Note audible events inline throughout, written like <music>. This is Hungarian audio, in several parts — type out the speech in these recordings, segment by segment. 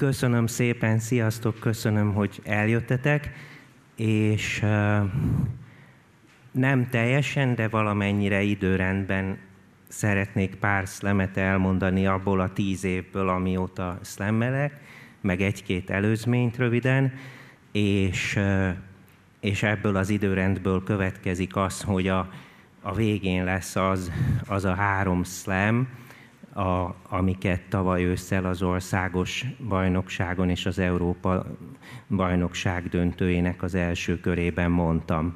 Köszönöm szépen, sziasztok, köszönöm, hogy eljöttetek, és nem teljesen, de valamennyire időrendben szeretnék pár szlemet elmondani abból a tíz évből, amióta szlemmelek, meg egy-két előzményt röviden, és, és ebből az időrendből következik az, hogy a, a végén lesz az, az a három szlem, a, amiket tavaly ősszel az országos bajnokságon és az Európa bajnokság döntőjének az első körében mondtam.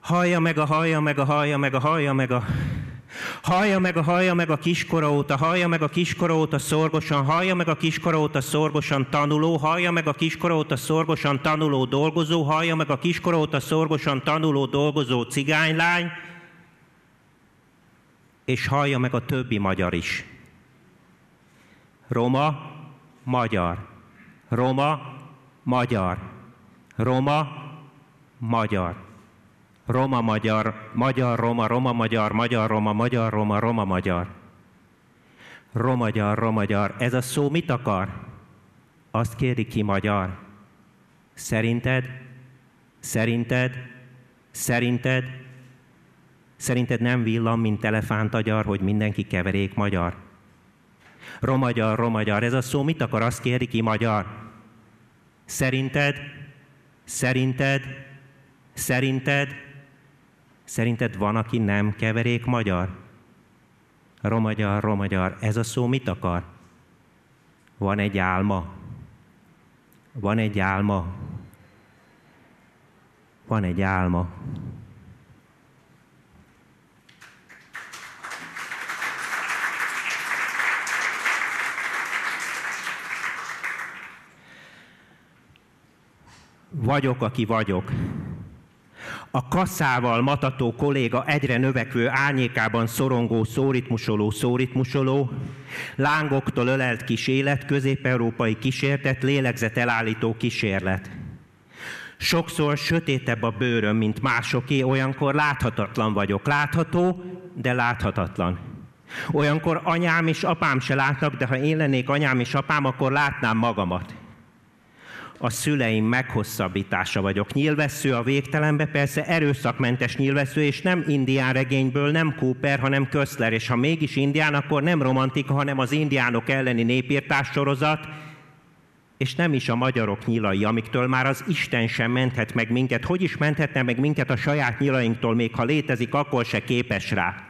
Hallja meg a hallja meg a hallja meg a hallja meg a Hallja meg a hallja meg a kiskora óta, hallja meg a kiskora óta szorgosan, hallja meg a kiskora óta szorgosan tanuló, hallja meg a kiskora óta szorgosan tanuló dolgozó, hallja meg a kiskora óta szorgosan tanuló dolgozó cigánylány, és hallja meg a többi magyar is. Roma, magyar. Roma, magyar. Roma, magyar. Roma, magyar, magyar, roma, roma, magyar, magyar, roma, magyar, roma, roma, magyar. Romagyar, romagyar. Ez a szó mit akar? Azt kéri ki magyar. Szerinted? Szerinted? Szerinted? Szerinted nem villan, mint elefántagyar, hogy mindenki keverék magyar? Romagyar, romagyar. Ez a szó mit akar? Azt kéri ki magyar. Szerinted? Szerinted? Szerinted? Szerinted van, aki nem keverék magyar? Romagyar, romagyar. Ez a szó mit akar? Van egy álma. Van egy álma. Van egy álma. Vagyok, aki vagyok. A kasszával matató kolléga egyre növekvő árnyékában szorongó, szóritmusoló, szóritmusoló, lángoktól ölelt kis élet, közép-európai kísértet, lélegzet elállító kísérlet. Sokszor sötétebb a bőröm, mint másoké, olyankor láthatatlan vagyok. Látható, de láthatatlan. Olyankor anyám és apám se látnak, de ha én lennék anyám és apám, akkor látnám magamat a szüleim meghosszabbítása vagyok. Nyilvessző a végtelenbe, persze erőszakmentes nyilvessző, és nem indián regényből, nem Cooper, hanem Köszler, és ha mégis indián, akkor nem romantika, hanem az indiánok elleni népírtás sorozat, és nem is a magyarok nyilai, amiktől már az Isten sem menthet meg minket. Hogy is menthetne meg minket a saját nyilainktól, még ha létezik, akkor se képes rá.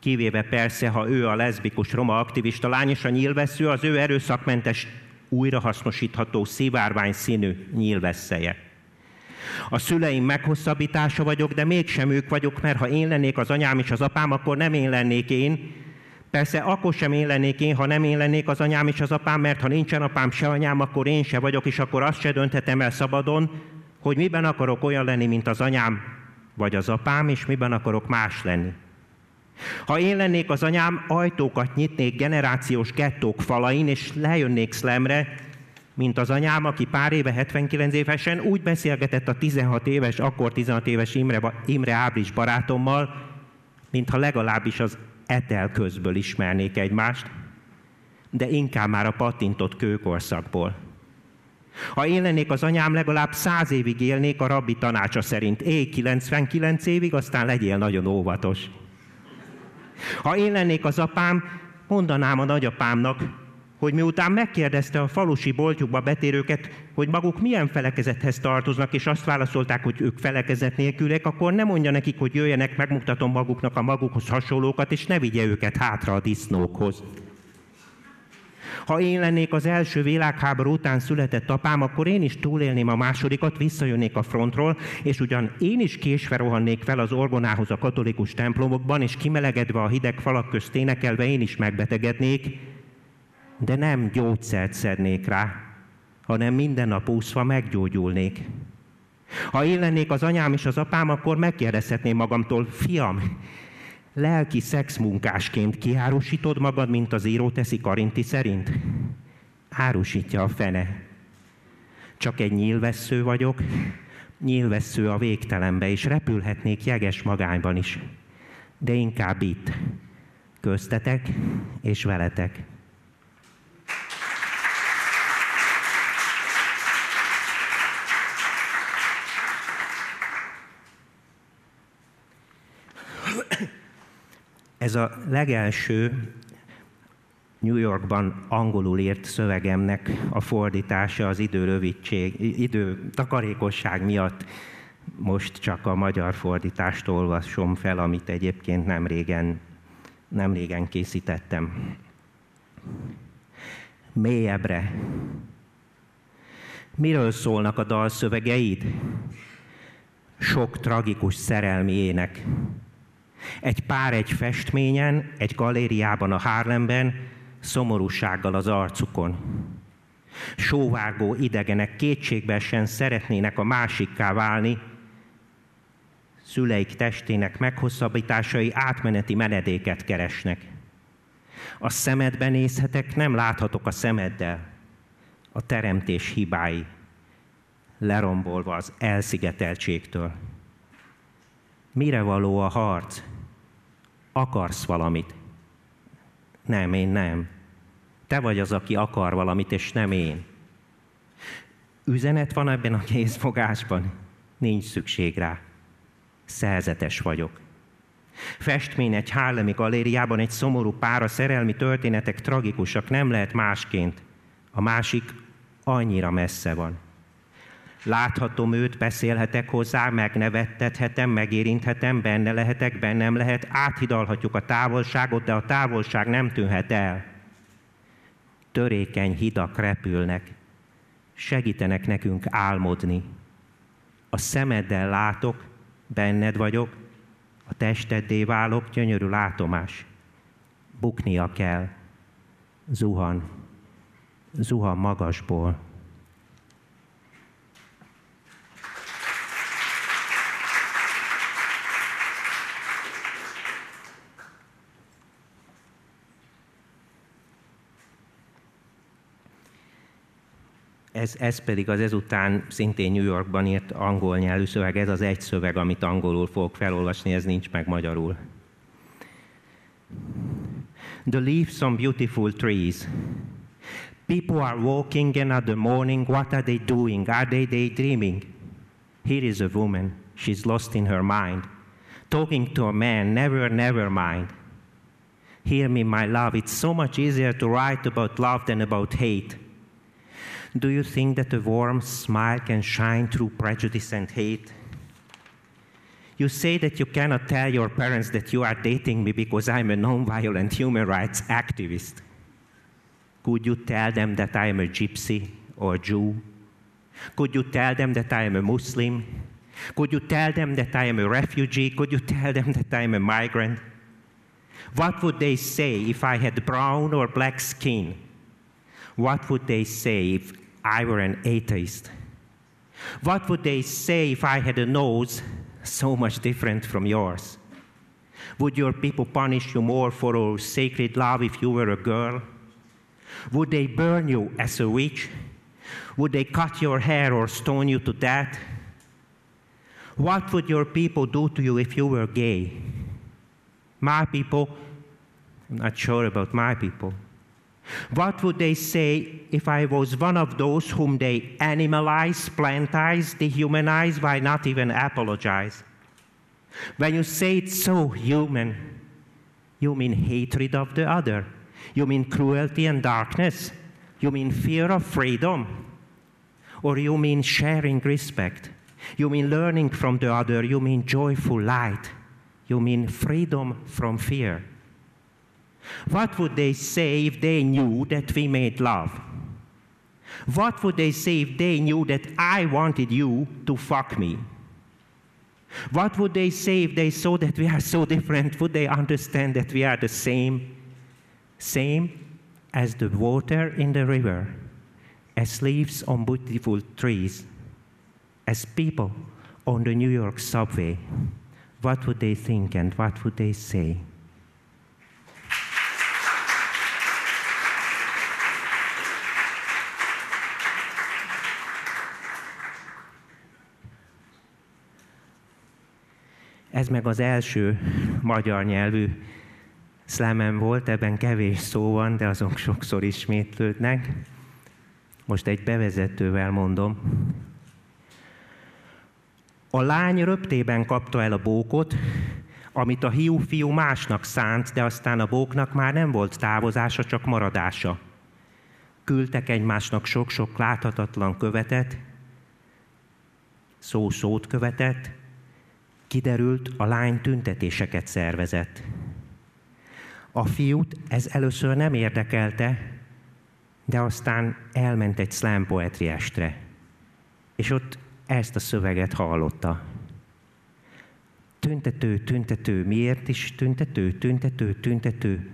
Kivéve persze, ha ő a leszbikus roma aktivista lány, és a nyilvessző az ő erőszakmentes újrahasznosítható szivárvány színű nyílvesszeje. A szüleim meghosszabbítása vagyok, de mégsem ők vagyok, mert ha én lennék az anyám és az apám, akkor nem én lennék én. Persze akkor sem én lennék én, ha nem én lennék az anyám és az apám, mert ha nincsen apám se anyám, akkor én se vagyok, és akkor azt se dönthetem el szabadon, hogy miben akarok olyan lenni, mint az anyám vagy az apám, és miben akarok más lenni. Ha én lennék az anyám, ajtókat nyitnék generációs gettók falain, és lejönnék szlemre, mint az anyám, aki pár éve 79 évesen úgy beszélgetett a 16 éves, akkor 16 éves Imre, Imre Ábris barátommal, mintha legalábbis az etel közből ismernék egymást, de inkább már a patintott kőkorszakból. Ha én lennék az anyám, legalább száz évig élnék a rabbi tanácsa szerint. Élj 99 évig, aztán legyél nagyon óvatos. Ha én lennék az apám, mondanám a nagyapámnak, hogy miután megkérdezte a falusi boltjukba betérőket, hogy maguk milyen felekezethez tartoznak, és azt válaszolták, hogy ők felekezet nélkülek, akkor nem mondja nekik, hogy jöjjenek, megmutatom maguknak a magukhoz hasonlókat, és ne vigye őket hátra a disznókhoz. Ha én lennék az első világháború után született apám, akkor én is túlélném a másodikat, visszajönnék a frontról, és ugyan én is késve rohannék fel az orgonához a katolikus templomokban, és kimelegedve a hideg falak közt énekelve én is megbetegednék, de nem gyógyszert szednék rá, hanem minden nap úszva meggyógyulnék. Ha én lennék az anyám és az apám, akkor megkérdezhetném magamtól, fiam, lelki szexmunkásként kiárusítod magad, mint az író teszi Karinti szerint? Árusítja a fene. Csak egy nyílvessző vagyok, nyílvessző a végtelenbe, és repülhetnék jeges magányban is, de inkább itt, köztetek és veletek. Ez a legelső New Yorkban angolul írt szövegemnek a fordítása az idő rövidség, idő takarékosság miatt most csak a magyar fordítást olvasom fel, amit egyébként nem régen, nem régen készítettem. Mélyebbre. Miről szólnak a dalszövegeid? Sok tragikus szerelmi ének. Egy pár egy festményen, egy galériában a Harlemben, szomorúsággal az arcukon. Sóvárgó idegenek kétségbe szeretnének a másikká válni, szüleik testének meghosszabbításai átmeneti menedéket keresnek. A szemedben nézhetek, nem láthatok a szemeddel. A teremtés hibái, lerombolva az elszigeteltségtől. Mire való a harc? Akarsz valamit? Nem, én nem. Te vagy az, aki akar valamit, és nem én. Üzenet van ebben a kézfogásban? Nincs szükség rá. Szerzetes vagyok. Festmény egy Harlemi galériában egy szomorú pár, a szerelmi történetek tragikusak, nem lehet másként. A másik annyira messze van. Láthatom őt, beszélhetek hozzá, megnevettethetem, megérinthetem, benne lehetek, bennem lehet, áthidalhatjuk a távolságot, de a távolság nem tűnhet el. Törékeny hidak repülnek, segítenek nekünk álmodni. A szemeddel látok, benned vagyok, a testeddé válok, gyönyörű látomás. Buknia kell. Zuhan. Zuhan magasból. Ez, ez pedig az ezután szintén New Yorkban írt angol nyelvű szöveg, ez az egy szöveg, amit angolul fogok felolvasni, ez nincs meg magyarul. The leaves on beautiful trees. People are walking another morning. What are they doing? Are they daydreaming? Here is a woman. She's lost in her mind. Talking to a man, never, never mind. Hear me, my love. It's so much easier to write about love than about hate. Do you think that a warm smile can shine through prejudice and hate? You say that you cannot tell your parents that you are dating me because I'm a nonviolent human rights activist. Could you tell them that I am a gypsy or a Jew? Could you tell them that I am a Muslim? Could you tell them that I am a refugee? Could you tell them that I am a migrant? What would they say if I had brown or black skin? What would they say if I were an atheist? What would they say if I had a nose so much different from yours? Would your people punish you more for your sacred love if you were a girl? Would they burn you as a witch? Would they cut your hair or stone you to death? What would your people do to you if you were gay? My people, I'm not sure about my people. What would they say if I was one of those whom they animalize, plantize, dehumanize, why not even apologize? When you say it's so human, you mean hatred of the other. You mean cruelty and darkness. You mean fear of freedom. Or you mean sharing respect. You mean learning from the other. You mean joyful light. You mean freedom from fear. What would they say if they knew that we made love? What would they say if they knew that I wanted you to fuck me? What would they say if they saw that we are so different? Would they understand that we are the same? Same as the water in the river, as leaves on beautiful trees, as people on the New York subway. What would they think and what would they say? Ez meg az első magyar nyelvű szlámem volt, ebben kevés szó van, de azok sokszor ismétlődnek. Most egy bevezetővel mondom. A lány röptében kapta el a bókot, amit a hiú fiú másnak szánt, de aztán a bóknak már nem volt távozása, csak maradása. Küldtek egymásnak sok-sok láthatatlan követet, szó szót követett, kiderült, a lány tüntetéseket szervezett. A fiút ez először nem érdekelte, de aztán elment egy slam estre, és ott ezt a szöveget hallotta. Tüntető, tüntető, miért is tüntető, tüntető, tüntető?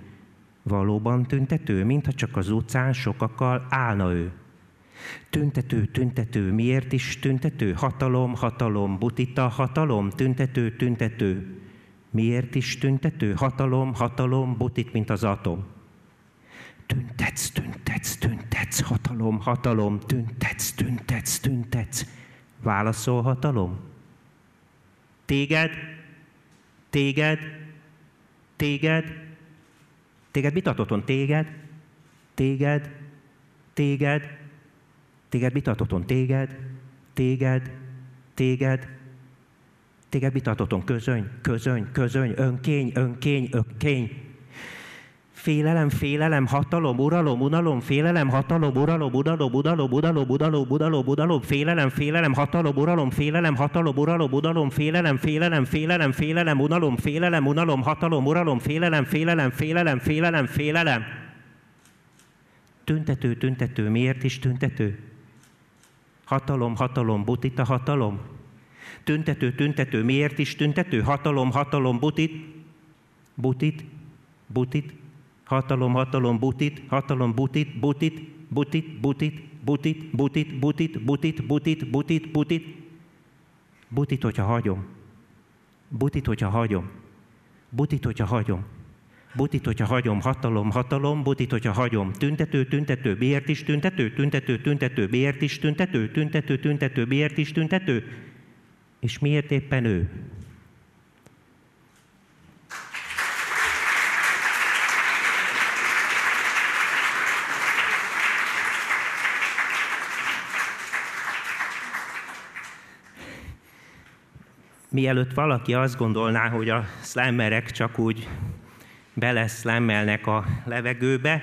Valóban tüntető, mintha csak az utcán sokakkal állna ő. Tüntető, tüntető, miért is tüntető? Hatalom, hatalom, butita, hatalom, tüntető, tüntető. Miért is tüntető? Hatalom, hatalom, butit, mint az atom. Tüntetsz, tüntetsz, tüntetsz, hatalom, hatalom, tüntetsz, tüntetsz, tüntetsz. Válaszol hatalom? Téged? Téged? Téged? Téged mit adott Téged? Téged? Téged? Téged mit adott Téged? Téged? Téged? Téged mit adott Közöny, közöny, közöny, önkény, önkény, önkény. Félelem, félelem, hatalom, uralom, unalom, félelem, hatalom, uralom, unalom, unalom, unalom, unalom, unalom, unalom, félelem, félelem, hatalom, uralom, félelem, hatalom, uralom, unalom, félelem, félelem, félelem, félelem, unalom, félelem, unalom, hatalom, uralom, félelem, félelem, félelem, félelem, félelem. Tüntető, tüntető, miért is tüntető? Hatalom, hatalom, butita hatalom. Tüntető, tüntető, miért is tüntető? Hatalom, hatalom, butit, butit, butit, hatalom, hatalom, butit, hatalom, butit, butit, butit, butit, butit, butit, butit, butit, butit, butit, butit, butit, hogyha hagyom. Butit, hogyha hagyom. Butit, hogyha hagyom. Butit, hogyha hagyom, hatalom, hatalom, butit, hogyha hagyom. Tüntető, tüntető, miért is tüntető, tüntető, tüntető, miért is tüntető, tüntető, tüntető, miért is tüntető. És miért éppen ő? mielőtt valaki azt gondolná, hogy a szlemmerek csak úgy beleszlemmelnek a levegőbe,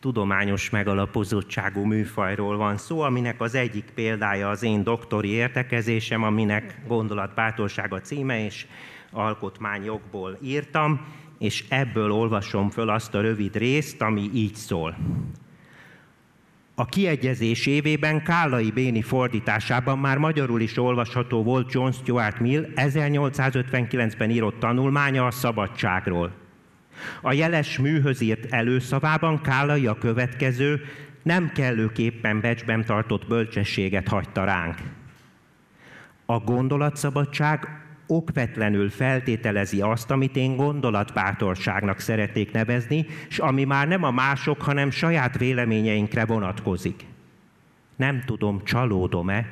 tudományos megalapozottságú műfajról van szó, aminek az egyik példája az én doktori értekezésem, aminek gondolatbátorsága címe, és alkotmányokból írtam, és ebből olvasom föl azt a rövid részt, ami így szól. A kiegyezés évében Kállai Béni fordításában már magyarul is olvasható volt John Stuart Mill 1859-ben írott tanulmánya a szabadságról. A jeles műhöz írt előszavában Kállai a következő, nem kellőképpen becsben tartott bölcsességet hagyta ránk. A gondolatszabadság okvetlenül feltételezi azt, amit én gondolatbátorságnak szeretnék nevezni, és ami már nem a mások, hanem saját véleményeinkre vonatkozik. Nem tudom, csalódom-e,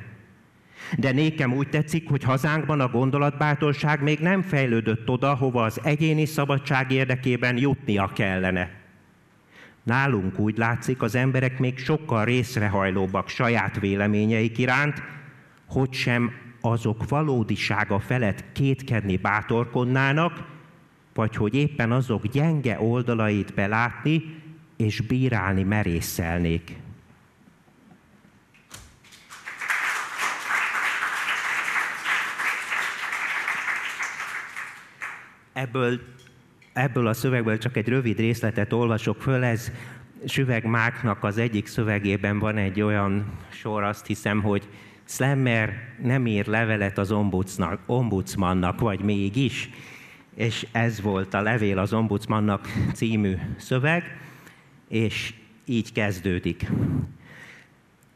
de nékem úgy tetszik, hogy hazánkban a gondolatbátorság még nem fejlődött oda, hova az egyéni szabadság érdekében jutnia kellene. Nálunk úgy látszik, az emberek még sokkal részrehajlóbbak saját véleményeik iránt, hogy sem azok valódisága felett kétkedni bátorkodnának, vagy hogy éppen azok gyenge oldalait belátni és bírálni merészelnék. Ebből, ebből a szövegből csak egy rövid részletet olvasok föl, ez Süveg Máknak az egyik szövegében van egy olyan sor, azt hiszem, hogy Slammer nem ír levelet az ombudsmannak, vagy mégis, és ez volt a Levél az ombudsmannak című szöveg, és így kezdődik.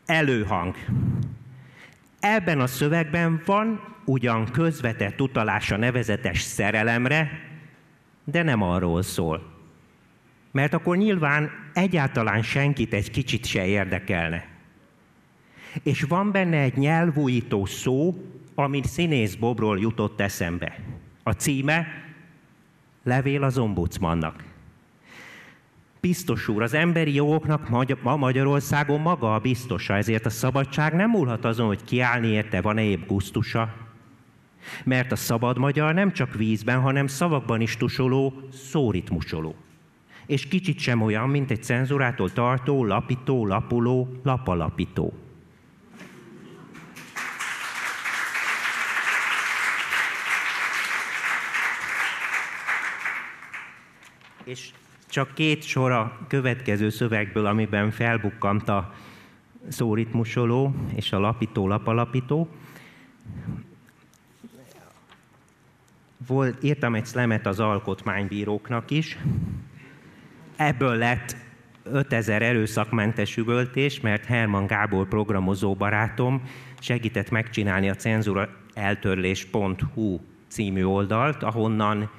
Előhang. Ebben a szövegben van ugyan közvetett utalása nevezetes szerelemre, de nem arról szól. Mert akkor nyilván egyáltalán senkit egy kicsit se érdekelne és van benne egy nyelvújító szó, ami színész Bobról jutott eszembe. A címe Levél az ombudsmannak. Biztos úr, az emberi jogoknak ma Magyarországon maga a biztosa, ezért a szabadság nem múlhat azon, hogy kiállni érte, van-e épp gusztusa. Mert a szabad magyar nem csak vízben, hanem szavakban is tusoló, szóritmusoló. És kicsit sem olyan, mint egy cenzurától tartó, lapító, lapuló, lapalapító. És csak két sor a következő szövegből, amiben felbukkant a szóritmusoló és a lapító, lapalapító. Volt, írtam egy szlemet az alkotmánybíróknak is. Ebből lett 5000 erőszakmentes üvöltés, mert Herman Gábor programozó barátom segített megcsinálni a cenzúra eltörlés.hu című oldalt, ahonnan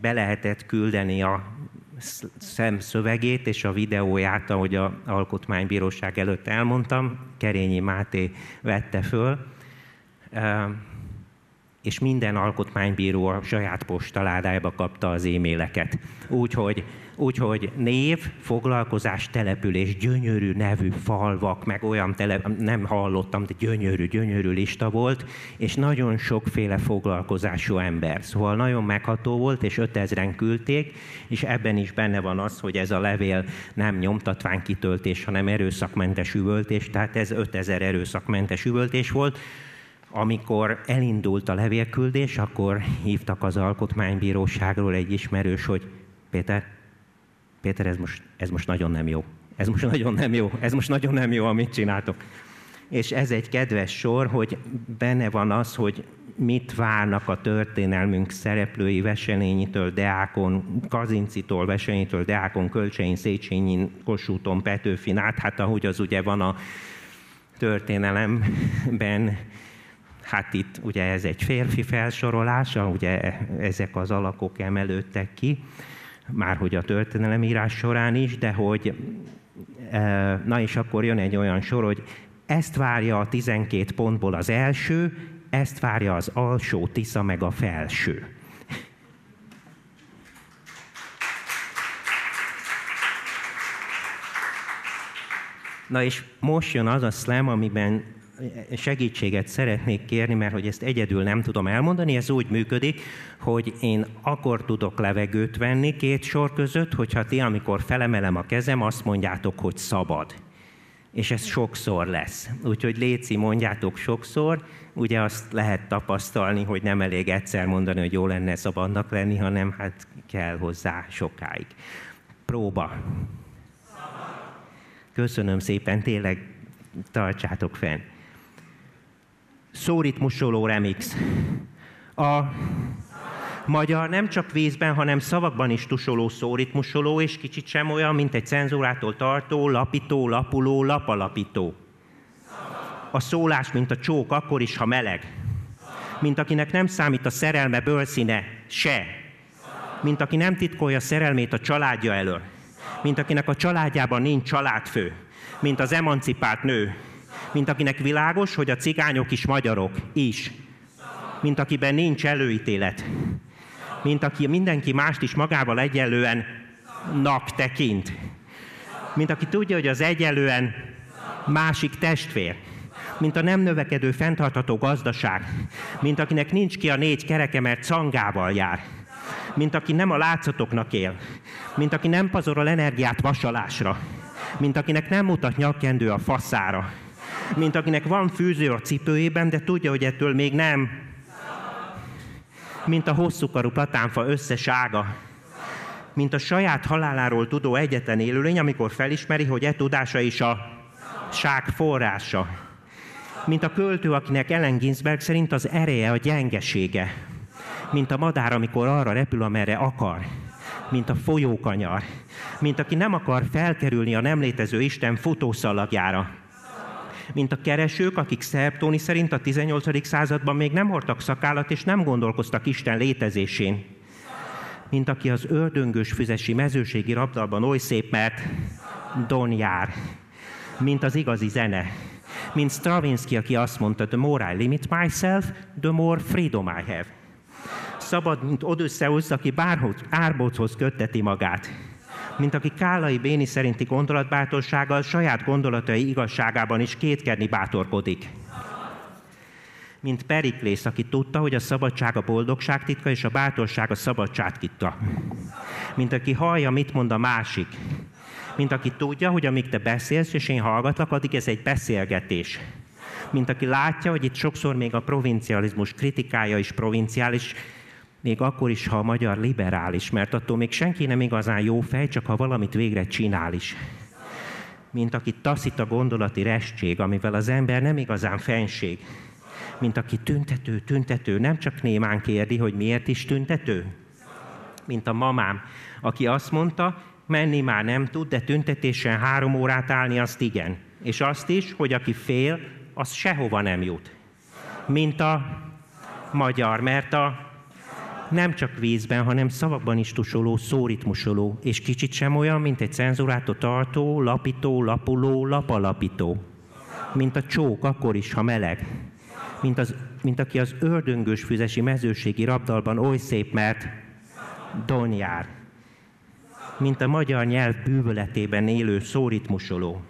be lehetett küldeni a szemszövegét és a videóját, ahogy a Alkotmánybíróság előtt elmondtam, Kerényi Máté vette föl, és minden alkotmánybíró a saját postaládájába kapta az e-maileket. Úgyhogy Úgyhogy név, foglalkozás, település, gyönyörű nevű falvak, meg olyan tele, nem hallottam, de gyönyörű, gyönyörű lista volt, és nagyon sokféle foglalkozású ember. Szóval nagyon megható volt, és 5000-en küldték, és ebben is benne van az, hogy ez a levél nem nyomtatványkitöltés, hanem erőszakmentes üvöltés, tehát ez 5000 erőszakmentes üvöltés volt. Amikor elindult a levélküldés, akkor hívtak az alkotmánybíróságról egy ismerős, hogy Péter, Péter, ez most, ez most nagyon nem jó. Ez most nagyon nem jó. Ez most nagyon nem jó, amit csináltok. És ez egy kedves sor, hogy benne van az, hogy mit várnak a történelmünk szereplői Veselényitől, Deákon, Kazincitól, Veselényitől, Deákon, Kölcseinyin, Széchenyin, Kossuthon, Petőfin át, hát ahogy az ugye van a történelemben, hát itt ugye ez egy férfi felsorolása, ugye ezek az alakok emelődtek ki, már hogy a történelemírás során is, de hogy e, na és akkor jön egy olyan sor, hogy ezt várja a 12 pontból az első, ezt várja az alsó Tisza meg a felső. Na és most jön az a slam, amiben segítséget szeretnék kérni, mert hogy ezt egyedül nem tudom elmondani, ez úgy működik, hogy én akkor tudok levegőt venni két sor között, hogyha ti, amikor felemelem a kezem, azt mondjátok, hogy szabad. És ez sokszor lesz. Úgyhogy Léci, mondjátok sokszor, ugye azt lehet tapasztalni, hogy nem elég egyszer mondani, hogy jó lenne szabadnak lenni, hanem hát kell hozzá sokáig. Próba. Köszönöm szépen, tényleg tartsátok fenn. Szóritmusoló remix. A magyar nem csak vízben, hanem szavakban is tusoló szóritmusoló, és kicsit sem olyan, mint egy cenzúrától tartó, lapító, lapuló, lapalapító. A szólás, mint a csók, akkor is, ha meleg. Mint akinek nem számít a szerelme bőrszíne, se. Mint aki nem titkolja szerelmét a családja elől. Mint akinek a családjában nincs családfő. Mint az emancipált nő, mint akinek világos, hogy a cigányok is magyarok, is. Mint akiben nincs előítélet. Mint aki mindenki mást is magával egyenlően nak tekint. Mint aki tudja, hogy az egyenlően másik testvér. Mint a nem növekedő, fenntartható gazdaság. Mint akinek nincs ki a négy kereke, mert cangával jár. Mint aki nem a látszatoknak él. Mint aki nem pazarol energiát vasalásra. Mint akinek nem mutat nyakkendő a faszára mint akinek van fűző a cipőjében, de tudja, hogy ettől még nem. Mint a hosszúkarú platánfa összesága. Mint a saját haláláról tudó egyetlen élőlény, amikor felismeri, hogy e tudása is a ság forrása. Mint a költő, akinek Ellen Ginsberg szerint az ereje a gyengesége. Mint a madár, amikor arra repül, amerre akar mint a folyókanyar, mint aki nem akar felkerülni a nem létező Isten futószalagjára, mint a keresők, akik Szerptóni szerint a 18. században még nem hordtak szakállat és nem gondolkoztak Isten létezésén. Mint aki az ördöngős füzesi mezőségi rabdalban oly szép, mert Don jár. Mint az igazi zene. Mint Stravinsky, aki azt mondta, the more I limit myself, the more freedom I have. Szabad, mint Odysseus, aki bárhogy árbóchoz kötteti magát. Mint aki Kálai Béni szerinti gondolatbátorsággal saját gondolatai igazságában is kétkedni bátorkodik mint Periklész, aki tudta, hogy a szabadság a boldogság titka, és a bátorság a szabadság titka. Mint aki hallja, mit mond a másik. Mint aki tudja, hogy amíg te beszélsz, és én hallgatlak, addig ez egy beszélgetés. Mint aki látja, hogy itt sokszor még a provincializmus kritikája is provinciális, még akkor is, ha a magyar liberális, mert attól még senki nem igazán jó fej, csak ha valamit végre csinál is. Mint aki taszít a gondolati restség, amivel az ember nem igazán fenség, mint aki tüntető, tüntető, nem csak némán kérdi, hogy miért is tüntető? Mint a mamám, aki azt mondta, menni már nem tud, de tüntetésen három órát állni azt igen. És azt is, hogy aki fél, az sehova nem jut. Mint a magyar, mert a nem csak vízben, hanem szavakban is tusoló, szóritmusoló, és kicsit sem olyan, mint egy cenzurától tartó, lapító, lapuló, lapalapító. Mint a csók, akkor is, ha meleg mint, az, mint aki az ördöngős füzesi mezőségi rabdalban oly szép, mert donjár, mint a magyar nyelv bűvöletében élő szóritmusoló,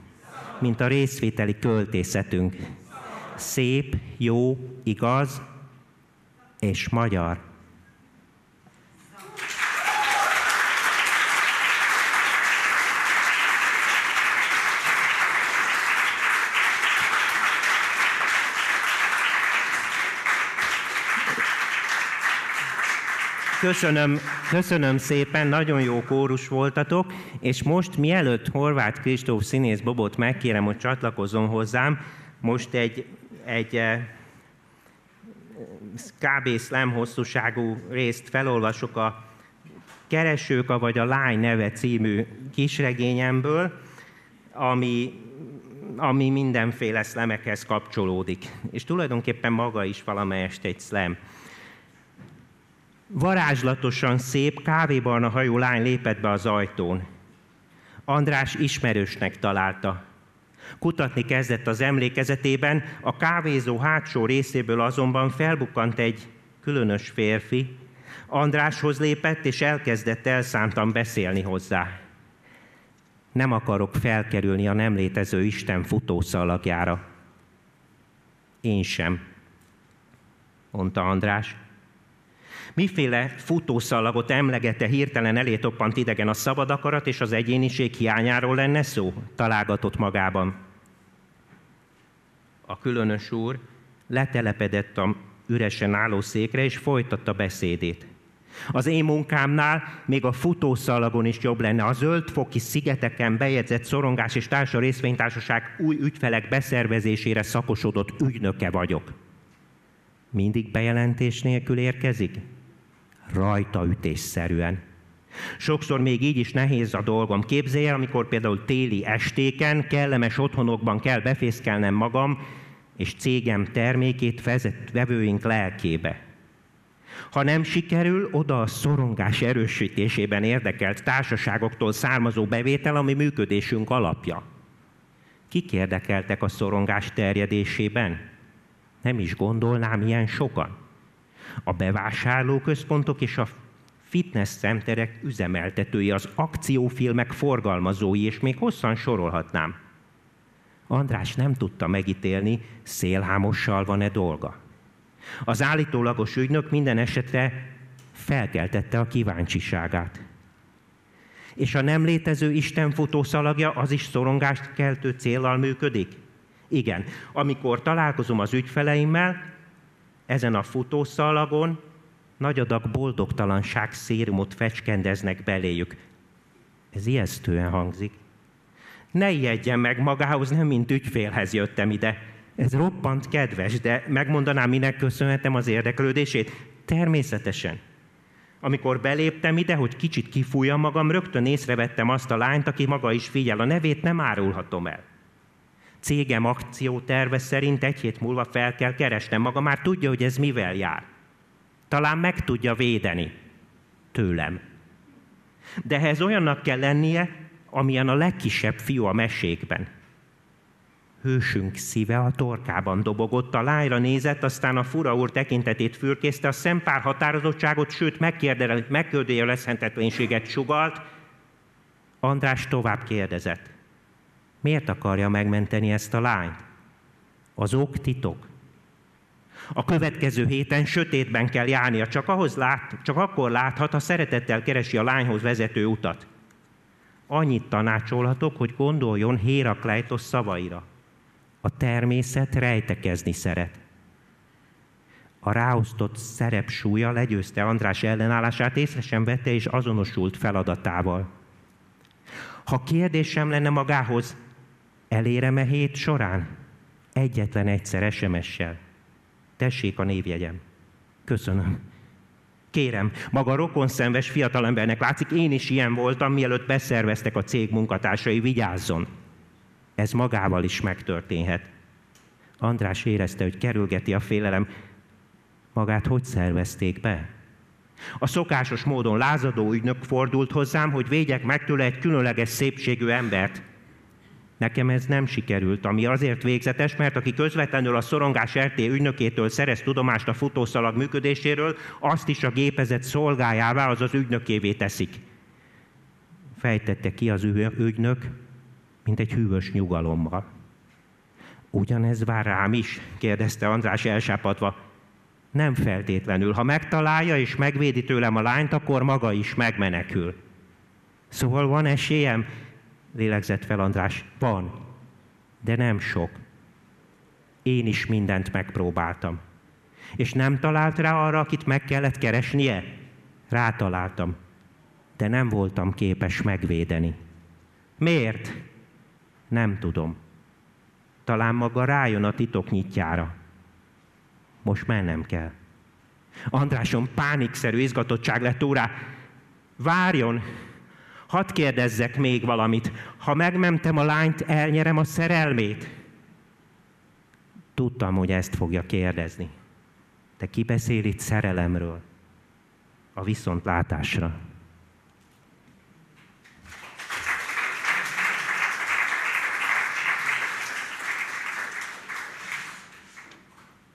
mint a részvételi költészetünk. Szép, jó, igaz és magyar. Köszönöm, köszönöm szépen, nagyon jó kórus voltatok, és most mielőtt Horváth Kristóf színész Bobot megkérem, hogy csatlakozzon hozzám, most egy, egy eh, kb. slam hosszúságú részt felolvasok a Keresők, vagy a Lány neve című kisregényemből, ami, ami mindenféle szlemekhez kapcsolódik. És tulajdonképpen maga is valamelyest egy szlem. Varázslatosan szép, kávébarna hajú lány lépett be az ajtón. András ismerősnek találta. Kutatni kezdett az emlékezetében, a kávézó hátsó részéből azonban felbukkant egy különös férfi. Andráshoz lépett, és elkezdett elszántan beszélni hozzá. Nem akarok felkerülni a nem létező Isten futószalagjára. Én sem, mondta András. Miféle futószalagot emlegete hirtelen elé toppant idegen a szabad akarat és az egyéniség hiányáról lenne szó? Találgatott magában. A különös úr letelepedett a üresen álló székre, és folytatta beszédét. Az én munkámnál még a futószalagon is jobb lenne. A zöldfoki szigeteken bejegyzett szorongás és társa részvénytársaság új ügyfelek beszervezésére szakosodott ügynöke vagyok. Mindig bejelentés nélkül érkezik? Rajtaütésszerűen. Sokszor még így is nehéz a dolgom. Képzelje, amikor például téli estéken, kellemes otthonokban kell befészkelnem magam, és cégem termékét vezet vevőink lelkébe. Ha nem sikerül, oda a szorongás erősítésében érdekelt társaságoktól származó bevétel, ami működésünk alapja. Kik érdekeltek a szorongás terjedésében? Nem is gondolnám ilyen sokan a bevásárlóközpontok és a fitness centerek üzemeltetői, az akciófilmek forgalmazói, és még hosszan sorolhatnám. András nem tudta megítélni, szélhámossal van-e dolga. Az állítólagos ügynök minden esetre felkeltette a kíváncsiságát. És a nem létező Isten futószalagja az is szorongást keltő célral működik? Igen. Amikor találkozom az ügyfeleimmel, ezen a futószalagon nagy adag boldogtalanság szérumot fecskendeznek beléjük. Ez ijesztően hangzik. Ne ijedjen meg magához, nem mint ügyfélhez jöttem ide. Ez roppant kedves, de megmondanám, minek köszönhetem az érdeklődését? Természetesen. Amikor beléptem ide, hogy kicsit kifújjam magam, rögtön észrevettem azt a lányt, aki maga is figyel. A nevét nem árulhatom el cégem akcióterve szerint egy hét múlva fel kell keresnem maga, már tudja, hogy ez mivel jár. Talán meg tudja védeni tőlem. De ehhez olyannak kell lennie, amilyen a legkisebb fiú a mesékben. Hősünk szíve a torkában dobogott, a lányra nézett, aztán a fura úr tekintetét fürkészte, a szempár határozottságot, sőt megkérdőjelezhetetlenséget sugalt. András tovább kérdezett. Miért akarja megmenteni ezt a lányt? Az ok titok. A következő héten sötétben kell járnia, csak, ahhoz lát, csak akkor láthat, ha szeretettel keresi a lányhoz vezető utat. Annyit tanácsolhatok, hogy gondoljon Hérakleitos szavaira. A természet rejtekezni szeret. A ráosztott szerep súlya legyőzte András ellenállását, észre sem vette és azonosult feladatával. Ha kérdésem lenne magához, elérem-e hét során? Egyetlen egyszer SMS-sel. Tessék a névjegyem. Köszönöm. Kérem, maga rokon szenves fiatalembernek látszik, én is ilyen voltam, mielőtt beszerveztek a cég munkatársai, vigyázzon. Ez magával is megtörténhet. András érezte, hogy kerülgeti a félelem. Magát hogy szervezték be? A szokásos módon lázadó ügynök fordult hozzám, hogy védjek meg tőle egy különleges szépségű embert. Nekem ez nem sikerült, ami azért végzetes, mert aki közvetlenül a szorongás RT ügynökétől szerez tudomást a futószalag működéséről, azt is a gépezet szolgájává, azaz ügynökévé teszik. Fejtette ki az ügynök, mint egy hűvös nyugalommal. Ugyanez vár rám is? kérdezte András elsápadva. Nem feltétlenül. Ha megtalálja és megvédi tőlem a lányt, akkor maga is megmenekül. Szóval van esélyem? Lélegzett fel András. Van, de nem sok. Én is mindent megpróbáltam. És nem talált rá arra, akit meg kellett keresnie? Rátaláltam, de nem voltam képes megvédeni. Miért? Nem tudom. Talán maga rájön a titok nyitjára. Most mennem kell. Andrásom pánikszerű izgatottság lett órá. Várjon, hadd kérdezzek még valamit. Ha megmentem a lányt, elnyerem a szerelmét? Tudtam, hogy ezt fogja kérdezni. Te kibeszél itt szerelemről, a viszontlátásra.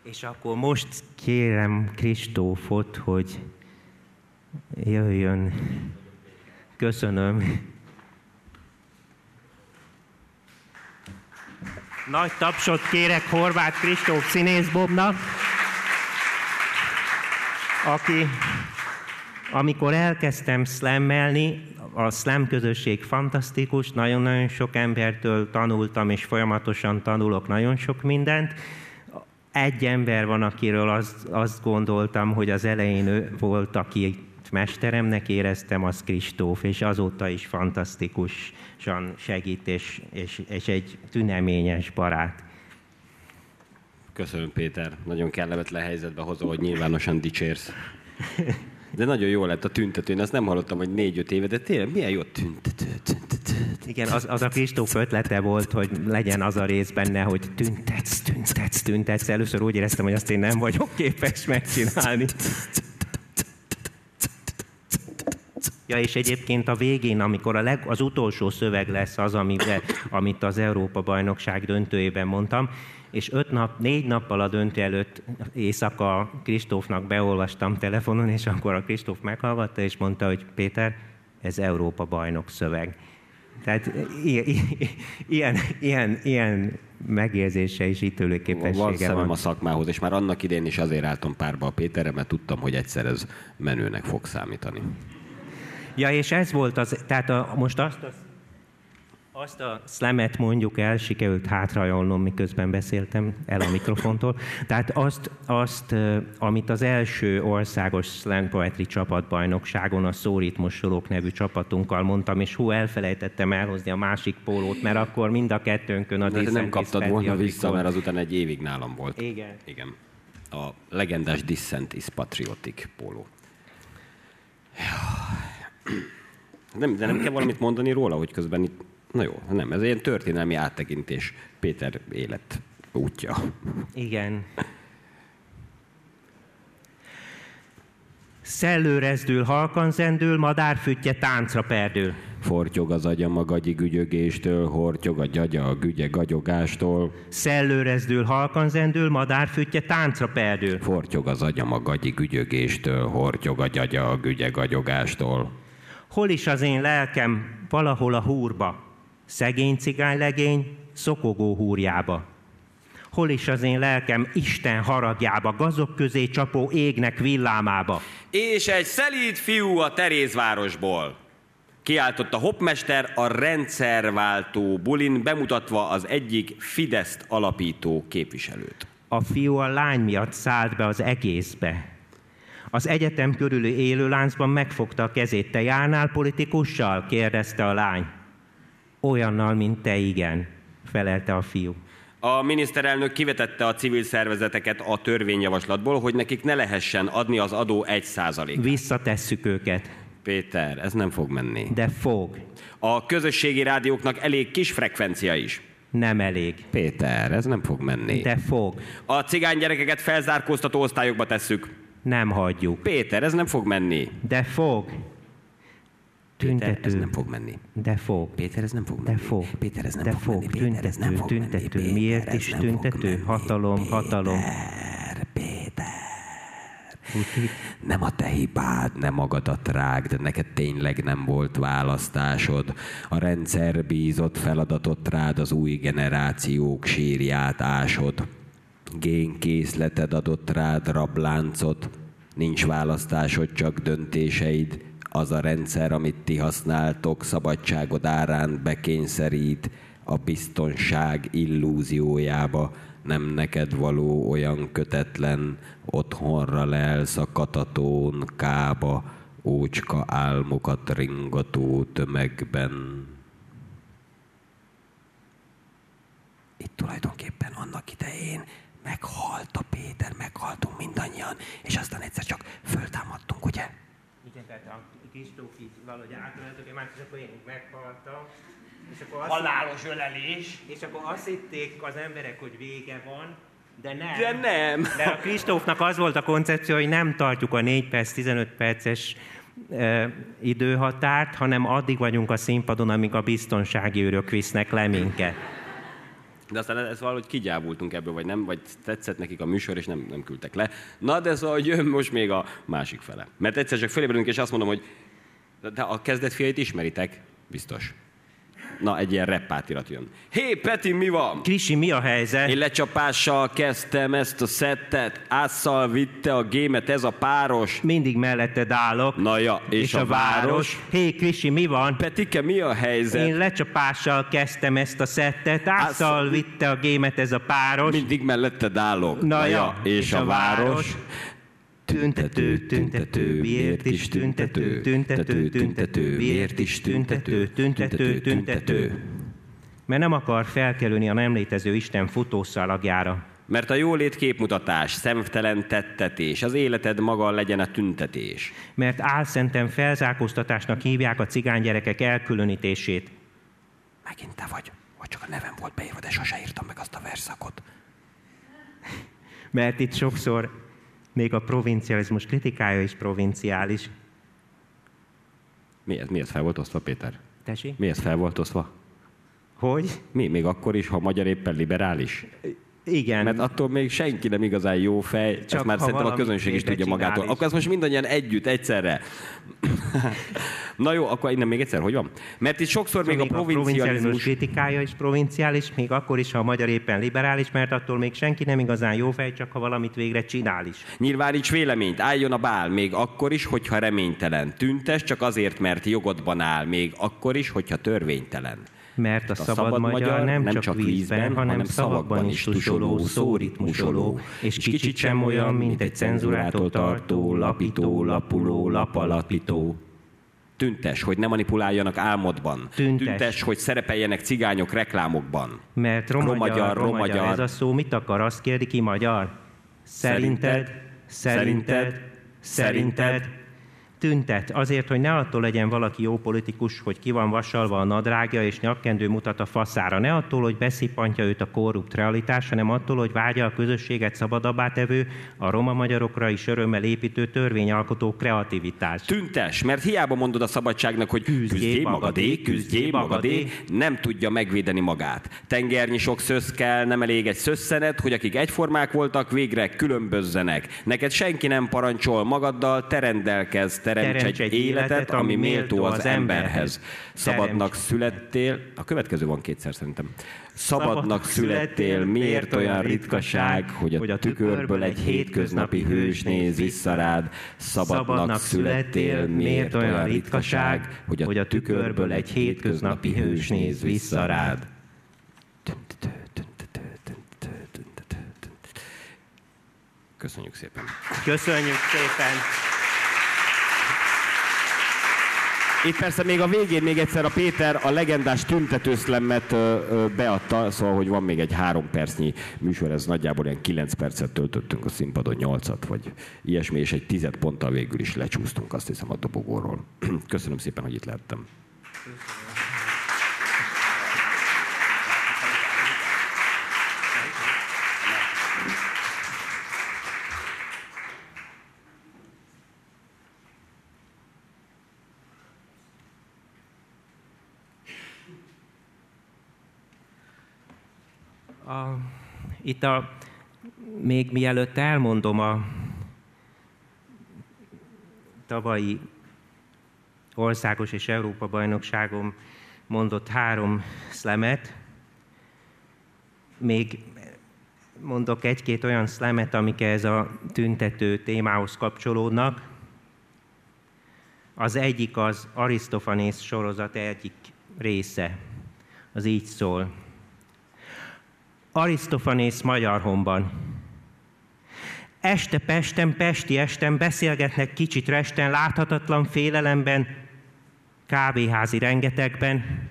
És akkor most kérem Kristófot, hogy jöjjön. Köszönöm. Nagy tapsot kérek Horváth Kristóf színészbobnak, aki, amikor elkezdtem slammelni, a slam közösség fantasztikus, nagyon-nagyon sok embertől tanultam, és folyamatosan tanulok nagyon sok mindent, egy ember van, akiről azt, azt gondoltam, hogy az elején ő volt, aki mesteremnek éreztem, az Kristóf, és azóta is fantasztikusan segít, és, és, és egy tüneményes barát. Köszönöm, Péter. Nagyon kellemetlen helyzetbe hozol, hogy nyilvánosan dicsérsz. De nagyon jó lett a tüntető. Én azt nem hallottam, hogy négy-öt éve, de tényleg milyen jó tüntető, tüntető. Igen, az, az a Kristóf ötlete volt, hogy legyen az a rész benne, hogy tüntetsz, tüntetsz, tüntetsz. Először úgy éreztem, hogy azt én nem vagyok képes megcsinálni. Ja, és egyébként a végén, amikor a leg, az utolsó szöveg lesz az, amiben, amit az Európa-bajnokság döntőjében mondtam, és öt nap, négy nappal a döntő előtt éjszaka Kristófnak beolvastam telefonon, és akkor a Kristóf meghallgatta, és mondta, hogy Péter, ez Európa bajnok szöveg. Tehát ilyen, ilyen, ilyen megérzése és ítélőképessége van. Van van. a szakmához, és már annak idén is azért álltam párba a Péterre, mert tudtam, hogy egyszer ez menőnek fog számítani. Ja, és ez volt az, tehát a, most azt a azt a szlemet mondjuk el, sikerült hátrajolnom, miközben beszéltem el a mikrofontól. Tehát azt, azt amit az első országos slam poetry csapatbajnokságon a Szóritmosolók nevű csapatunkkal mondtam, és hú, elfelejtettem elhozni a másik pólót, mert akkor mind a kettőnkön a De nem kaptad volna vissza, mert azután egy évig nálam volt. Igen. Igen. A legendás Dissent is Patriotic póló. Nem, de nem kell valamit mondani róla, hogy közben itt Na jó, nem, ez egy történelmi áttekintés Péter élet útja. Igen. Szellő rezdül, halkan zendül, madárfüttye táncra perdül. Fortyog az agyam a gagyi gügyögéstől, hortyog a gyagya a gügye gagyogástól. Szellőrezdül, halkan zendül, madárfüttye táncra perdül. Fortyog az agyam a gagyi gügyögéstől, hortyog a gyagya a gügye gagyogástól. Hol is az én lelkem, valahol a húrba, szegény cigány legény, szokogó húrjába. Hol is az én lelkem Isten haragjába, gazok közé csapó égnek villámába. És egy szelíd fiú a Terézvárosból. Kiáltott a hopmester a rendszerváltó bulin, bemutatva az egyik Fideszt alapító képviselőt. A fiú a lány miatt szállt be az egészbe. Az egyetem körüli élőláncban megfogta a kezét. Te járnál politikussal? kérdezte a lány. Olyannal, mint te, igen, felelte a fiú. A miniszterelnök kivetette a civil szervezeteket a törvényjavaslatból, hogy nekik ne lehessen adni az adó 1 százalék. Visszatesszük őket. Péter, ez nem fog menni. De fog. A közösségi rádióknak elég kis frekvencia is. Nem elég. Péter, ez nem fog menni. De fog. A cigány gyerekeket felzárkóztató osztályokba tesszük. Nem hagyjuk. Péter, ez nem fog menni. De fog. Péter, ez Tüntető. nem fog menni. De fog. Péter, ez nem fog De menni. fog. Péter, ez nem De fog, menni. Péter, ez nem Tüntető, fog menni. tüntető. Péter, Miért is tüntető? menni. Hatalom, hatalom. Péter, Péter. Nem a te hibád, nem magadat rágd, neked tényleg nem volt választásod. A rendszer bízott feladatot rád, az új generációk sírját ásod. Génkészleted adott rád rabláncot, nincs választásod, csak döntéseid. Az a rendszer, amit ti használtok, szabadságod árán bekényszerít a biztonság illúziójába, nem neked való olyan kötetlen, otthonra lelsz a katatón kába, ócska álmokat ringató tömegben. Itt tulajdonképpen annak idején meghalt a Péter, meghaltunk mindannyian, és aztán egyszer csak föltámadtunk, ugye? Igen, tehát a Kristóf így valahogy átöltök, már és akkor én meghaltam. És akkor azt, Halálos ölelés. és akkor azt hitték az emberek, hogy vége van, de nem. De nem. De a Kristófnak az volt a koncepció, hogy nem tartjuk a 4 perc, 15 perces e, időhatárt, hanem addig vagyunk a színpadon, amíg a biztonsági őrök visznek le minket. De aztán ez valahogy kigyábultunk ebből, vagy nem, vagy tetszett nekik a műsor, és nem, nem küldtek le. Na, de szóval jön most még a másik fele. Mert egyszer csak fölébredünk, és azt mondom, hogy de- a kezdet fiait ismeritek? Biztos. Na, egy ilyen reppátirat jön. Hé, Peti, mi van? Krisi, mi a helyzet? Én lecsapással kezdtem ezt a szettet, ásszal vitte a gémet ez a páros. Mindig melletted állok. Na ja, és, a, város. Hé, Krisi, mi van? Petike, mi a helyzet? Én lecsapással kezdtem ezt a szettet, ásszal vitte a gémet ez a páros. Mindig melletted állok. Na ja, és, a város. Tüntető, tüntető, miért is tüntető, tüntető, tüntető, miért is tüntető, tüntető, tüntető. Mert nem akar felkerülni a nem létező Isten futószalagjára. Mert a jólét képmutatás, szemtelen tettetés, az életed maga legyen a tüntetés. Mert álszenten felzárkóztatásnak hívják a cigánygyerekek elkülönítését. Megint te vagy, vagy csak a nevem volt beírva, de sose írtam meg azt a verszakot. Mert itt sokszor még a provincializmus kritikája is provinciális. Miért, miért fel volt osztva, Péter? Tessék? Miért fel volt osztva? Hogy? Mi? Még akkor is, ha magyar éppen liberális? Igen. Mert attól még senki nem igazán jó fej, Csak már szerintem a közönség is tudja magától. is. Akkor ezt most mindannyian együtt, egyszerre. <laughs> Na jó, akkor innen még egyszer, hogy van? Mert itt sokszor még a még a provincializmus provincializmus... kritikája is provinciális, még akkor is, ha a magyar éppen liberális, mert attól még senki nem igazán jó fej, csak ha valamit végre csinál is. Nyilváníts véleményt, álljon a bál, még akkor is, hogyha reménytelen. Tüntes csak azért, mert jogodban áll, még akkor is, hogyha törvénytelen. Mert a, szabad, magyar nem, csak vízben, hanem szavakban is tusoló, szóritmusoló, és kicsit sem olyan, mint egy cenzurától tartó, lapító, lapuló, lapalapító. Tüntes, hogy ne manipuláljanak álmodban. Tüntes. Tüntes, hogy szerepeljenek cigányok reklámokban. Mert romagyar, Romagyar, ez a szó mit akar? Azt kérdi ki magyar? Szerinted, szerinted, szerinted. Tüntet azért, hogy ne attól legyen valaki jó politikus, hogy ki van vasalva a nadrágja és nyakkendő mutat a faszára. Ne attól, hogy beszippantja őt a korrupt realitás, hanem attól, hogy vágya a közösséget szabadabbá tevő, a roma magyarokra is örömmel építő törvényalkotó kreativitás. Tüntes, mert hiába mondod a szabadságnak, hogy küzdjé magadé, küzdjé magadé, nem tudja megvédeni magát. Tengernyi sok szösz kell, nem elég egy szösszenet, hogy akik egyformák voltak, végre különbözzenek. Neked senki nem parancsol magaddal, te rendelkezz, teremts egy, életet, ami méltó az emberhez. Szabadnak születtél, a következő van kétszer szerintem. Szabadnak születtél, miért olyan ritkaság, hogy a tükörből egy hétköznapi hős néz vissza rád? Szabadnak születtél, miért olyan ritkaság, hogy a tükörből egy hétköznapi hős néz vissza rád? Köszönjük szépen. Köszönjük szépen. Itt persze még a végén még egyszer a Péter a legendás tüntetőszlemmet beadta, szóval, hogy van még egy három percnyi műsor, ez nagyjából ilyen kilenc percet töltöttünk a színpadon, nyolcat, vagy ilyesmi, és egy tized ponttal végül is lecsúsztunk, azt hiszem, a dobogóról. <clears throat> Köszönöm szépen, hogy itt lehettem. A, itt a, még mielőtt elmondom a tavalyi országos és Európa bajnokságom mondott három szlemet, még mondok egy-két olyan szlemet, amik ez a tüntető témához kapcsolódnak. Az egyik az Arisztofanész sorozat egyik része. Az így szól. Arisztofanész honban. Este Pesten, Pesti Esten beszélgetnek kicsit resten, láthatatlan félelemben, kávéházi rengetegben,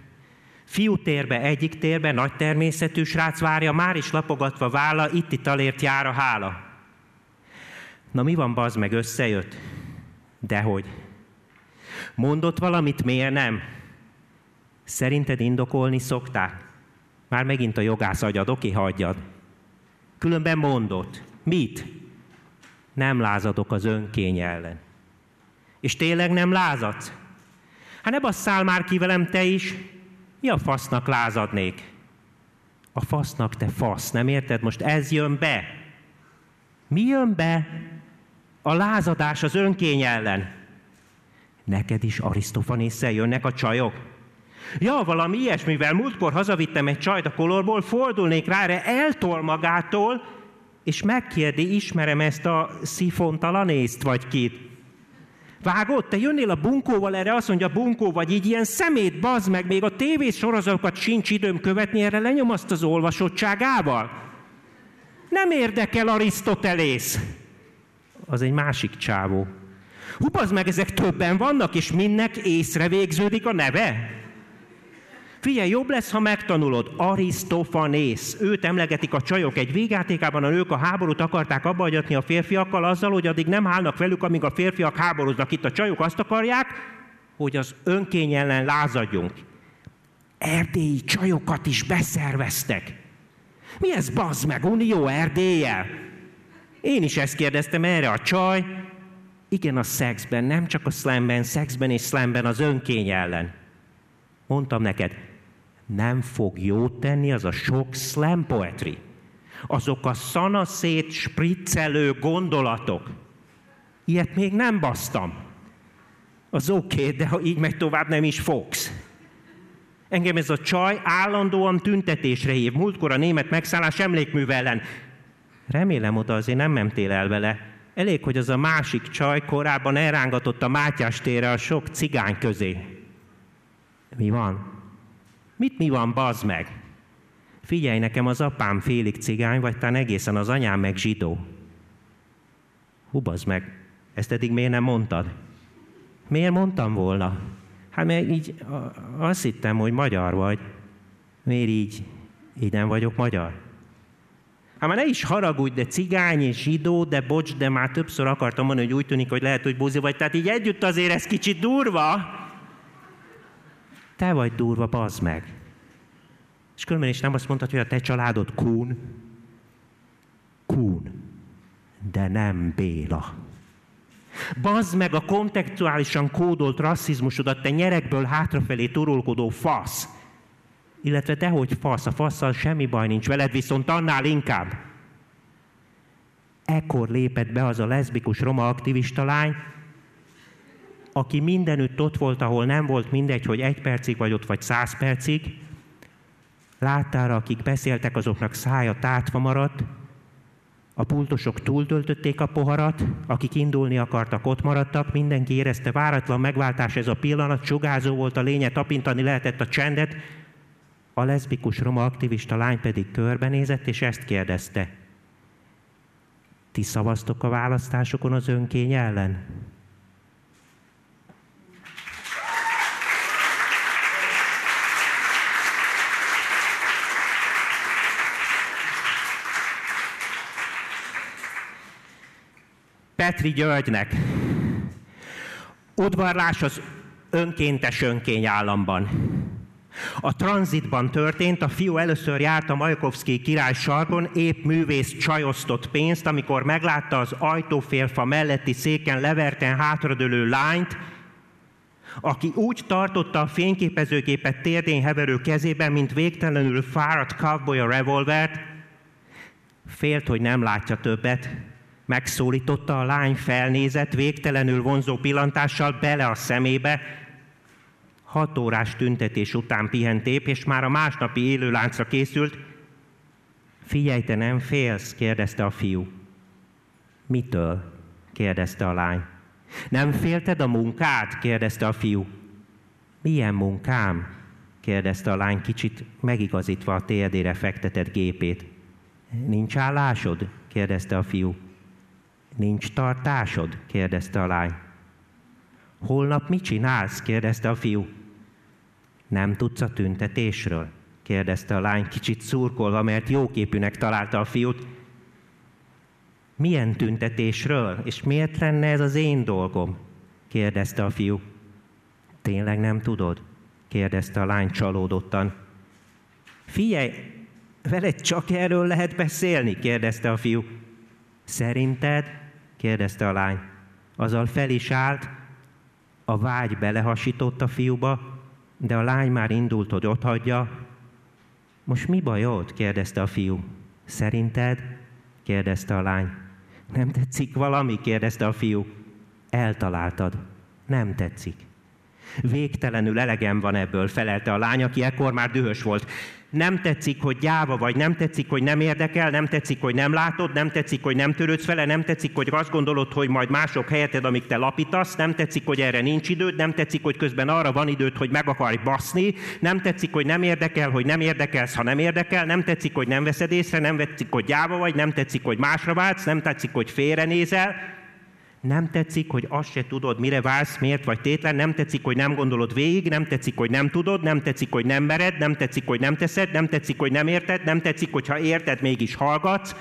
Fiútérbe, egyik térbe, nagy természetű srác várja, már is lapogatva válla, itt itt alért jár a hála. Na mi van, bazd meg, összejött? Dehogy. Mondott valamit, miért nem? Szerinted indokolni szokták? Már megint a jogász agyad, oké, hagyjad. Különben mondott. Mit? Nem lázadok az önkény ellen. És tényleg nem lázadsz? Hát ne basszál már ki velem te is. Mi a fasznak lázadnék? A fasznak te fasz, nem érted? Most ez jön be. Mi jön be? A lázadás az önkény ellen. Neked is Arisztofanésszel jönnek a csajok? Ja, valami ilyesmivel. Múltkor hazavittem egy csajt a kolorból, fordulnék rá, erre eltol magától, és megkérdi, ismerem ezt a szifontalanészt, vagy kit. Vágod, te jönnél a bunkóval, erre azt mondja bunkó, vagy így ilyen szemét, bazd meg, még a tévés sorozatokat sincs időm követni, erre lenyom azt az olvasottságával. Nem érdekel Arisztotelész. Az egy másik csávó. Hú, meg, ezek többen vannak, és mindnek észre végződik a neve? Figyelj, jobb lesz, ha megtanulod. Arisztofanész. Őt emlegetik a csajok egy végjátékában, a nők a háborút akarták abbahagyatni a férfiakkal azzal, hogy addig nem állnak velük, amíg a férfiak háborúznak. Itt a csajok azt akarják, hogy az önkény ellen lázadjunk. Erdélyi csajokat is beszerveztek. Mi ez, bazd meg, Unió Erdéllyel? Én is ezt kérdeztem erre a csaj. Igen, a szexben, nem csak a slamben, szexben és slamben az önkény ellen. Mondtam neked, nem fog jót tenni az a sok slam poetry. Azok a szanaszét spriccelő gondolatok. Ilyet még nem basztam. Az oké, okay, de ha így megy tovább, nem is fogsz. Engem ez a csaj állandóan tüntetésre hív. Múltkor a német megszállás emlékműve ellen. Remélem oda azért nem mentél el vele. Elég, hogy az a másik csaj korábban elrángatott a Mátyás térre a sok cigány közé. Mi van? Mit mi van, bazd meg? Figyelj, nekem az apám félig cigány, vagy talán egészen az anyám meg zsidó. Hú, bazd meg, ezt eddig miért nem mondtad? Miért mondtam volna? Hát mert így azt hittem, hogy magyar vagy. Miért így, így nem vagyok magyar? Hát már ne is haragudj, de cigány és zsidó, de bocs, de már többször akartam mondani, hogy úgy tűnik, hogy lehet, hogy buzi vagy. Tehát így együtt azért ez kicsit durva. Te vagy durva, bazd meg. És különben is nem azt mondtad, hogy a te családod Kún. Kún. De nem Béla. Bazd meg a kontextuálisan kódolt rasszizmusodat, te nyerekből hátrafelé turulkodó fasz. Illetve te hogy fasz, a fasszal semmi baj nincs veled, viszont annál inkább. Ekkor lépett be az a leszbikus roma aktivista lány, aki mindenütt ott volt, ahol nem volt mindegy, hogy egy percig vagy ott, vagy száz percig. Láttára, akik beszéltek, azoknak szája tátva maradt, a pultosok túltöltötték a poharat, akik indulni akartak, ott maradtak, mindenki érezte váratlan megváltás ez a pillanat, sugázó volt a lénye, tapintani lehetett a csendet, a leszbikus roma aktivista lány pedig körbenézett, és ezt kérdezte. Ti szavaztok a választásokon az önkény ellen? Petri Györgynek. Udvarlás az önkéntes önkény államban. A tranzitban történt, a fiú először járt a Majkovszki király sarkon, épp művész csajoztott pénzt, amikor meglátta az ajtófélfa melletti széken leverten hátradőlő lányt, aki úgy tartotta a fényképezőgépet térdén heverő kezében, mint végtelenül fáradt cowboy a revolvert, félt, hogy nem látja többet, Megszólította a lány, felnézett, végtelenül vonzó pillantással bele a szemébe. Hat órás tüntetés után pihenték, és már a másnapi élőláncra készült. Figyelj, te nem félsz? kérdezte a fiú. Mitől? kérdezte a lány. Nem félted a munkát? kérdezte a fiú. Milyen munkám? kérdezte a lány kicsit megigazítva a térdére fektetett gépét. Nincs állásod? kérdezte a fiú. Nincs tartásod? kérdezte a lány. Holnap mit csinálsz? kérdezte a fiú. Nem tudsz a tüntetésről? kérdezte a lány kicsit szurkolva, mert jóképűnek találta a fiút. Milyen tüntetésről? És miért lenne ez az én dolgom? kérdezte a fiú. Tényleg nem tudod? kérdezte a lány csalódottan. Figyelj, veled csak erről lehet beszélni? kérdezte a fiú. Szerinted kérdezte a lány. Azzal fel is állt, a vágy belehasított a fiúba, de a lány már indult, hogy ott hagyja. Most mi bajod? kérdezte a fiú. Szerinted? kérdezte a lány. Nem tetszik valami? kérdezte a fiú. Eltaláltad. Nem tetszik. Végtelenül elegem van ebből, felelte a lány, aki ekkor már dühös volt nem tetszik, hogy gyáva vagy, nem tetszik, hogy nem érdekel, nem tetszik, hogy nem látod, nem tetszik, hogy nem törődsz vele, nem tetszik, hogy azt gondolod, hogy majd mások helyeted, amíg te lapítasz, nem tetszik, hogy erre nincs időd, nem tetszik, hogy közben arra van időd, hogy meg akarj baszni, nem tetszik, hogy nem érdekel, hogy nem érdekelsz, ha nem érdekel, nem tetszik, hogy nem veszed észre, nem tetszik, hogy gyáva vagy, nem tetszik, hogy másra váltsz, nem tetszik, hogy félrenézel, nem tetszik, hogy azt se tudod, mire válsz, miért vagy tétlen, nem tetszik, hogy nem gondolod végig, nem tetszik, hogy nem tudod, nem tetszik, hogy nem mered, nem tetszik, hogy nem teszed, nem tetszik, hogy nem érted, nem tetszik, hogyha érted, mégis hallgatsz,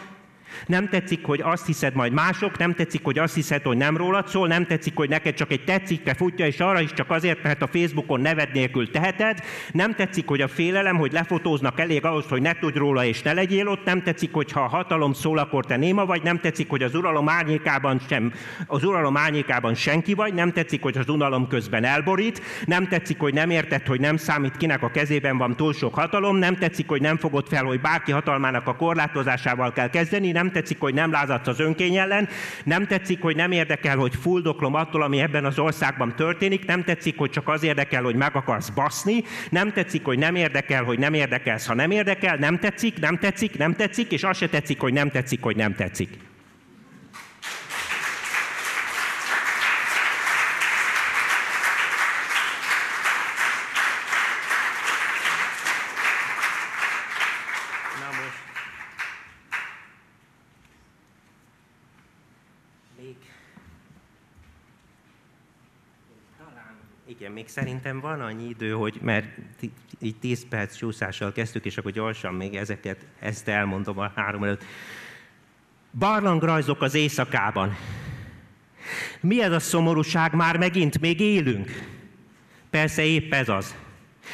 nem tetszik, hogy azt hiszed majd mások, nem tetszik, hogy azt hiszed, hogy nem rólad szól, nem tetszik, hogy neked csak egy tetszikke futja, és arra is csak azért, mert a Facebookon neved nélkül teheted, nem tetszik, hogy a félelem, hogy lefotóznak elég ahhoz, hogy ne tudj róla és ne legyél ott, nem tetszik, hogy ha a hatalom szól, akkor te néma vagy, nem tetszik, hogy az uralom árnyékában sem, az uralom árnyékában senki vagy, nem tetszik, hogy az uralom közben elborít, nem tetszik, hogy nem érted, hogy nem számít, kinek a kezében van túl sok hatalom, nem tetszik, hogy nem fogod fel, hogy bárki hatalmának a korlátozásával kell kezdeni, nem tetszik, hogy nem lázadsz az önkény ellen, nem tetszik, hogy nem érdekel, hogy fuldoklom attól, ami ebben az országban történik, nem tetszik, hogy csak az érdekel, hogy meg akarsz baszni, nem tetszik, hogy nem érdekel, hogy nem érdekelsz, ha nem érdekel, nem tetszik, nem tetszik, nem tetszik, és az se tetszik, hogy nem tetszik, hogy nem tetszik. Még szerintem van annyi idő, hogy mert így 10 perc csúszással kezdtük, és akkor gyorsan még ezeket, ezt elmondom a három előtt. Barlangrajzok az éjszakában. Mi ez a szomorúság? Már megint még élünk. Persze épp ez az.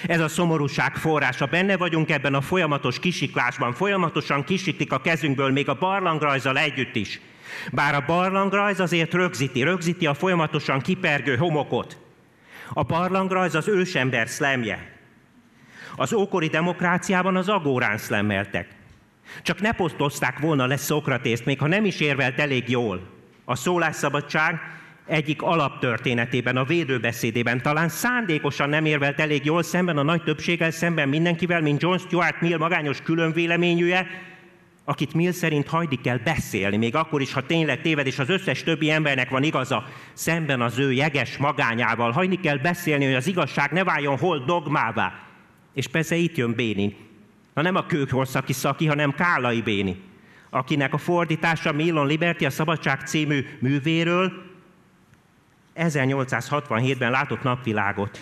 Ez a szomorúság forrása. Benne vagyunk ebben a folyamatos kisiklásban. Folyamatosan kisiklik a kezünkből, még a barlangrajzal együtt is. Bár a barlangrajz azért rögzíti, rögzíti a folyamatosan kipergő homokot. A barlangrajz az ősember szlemje. Az ókori demokráciában az agórán szlemmeltek. Csak ne posztozták volna le Szokratészt, még ha nem is érvelt elég jól. A szólásszabadság egyik alaptörténetében, a védőbeszédében talán szándékosan nem érvelt elég jól szemben a nagy többséggel, szemben mindenkivel, mint John Stuart Mill magányos különvéleményűje, akit Mill szerint hajdi kell beszélni, még akkor is, ha tényleg téved, és az összes többi embernek van igaza, szemben az ő jeges magányával. Hajni kell beszélni, hogy az igazság ne váljon hol dogmává. És persze itt jön Béni. Na nem a kőkorszaki szaki, hanem Kálai Béni, akinek a fordítása Millon Liberty, a Szabadság című művéről 1867-ben látott napvilágot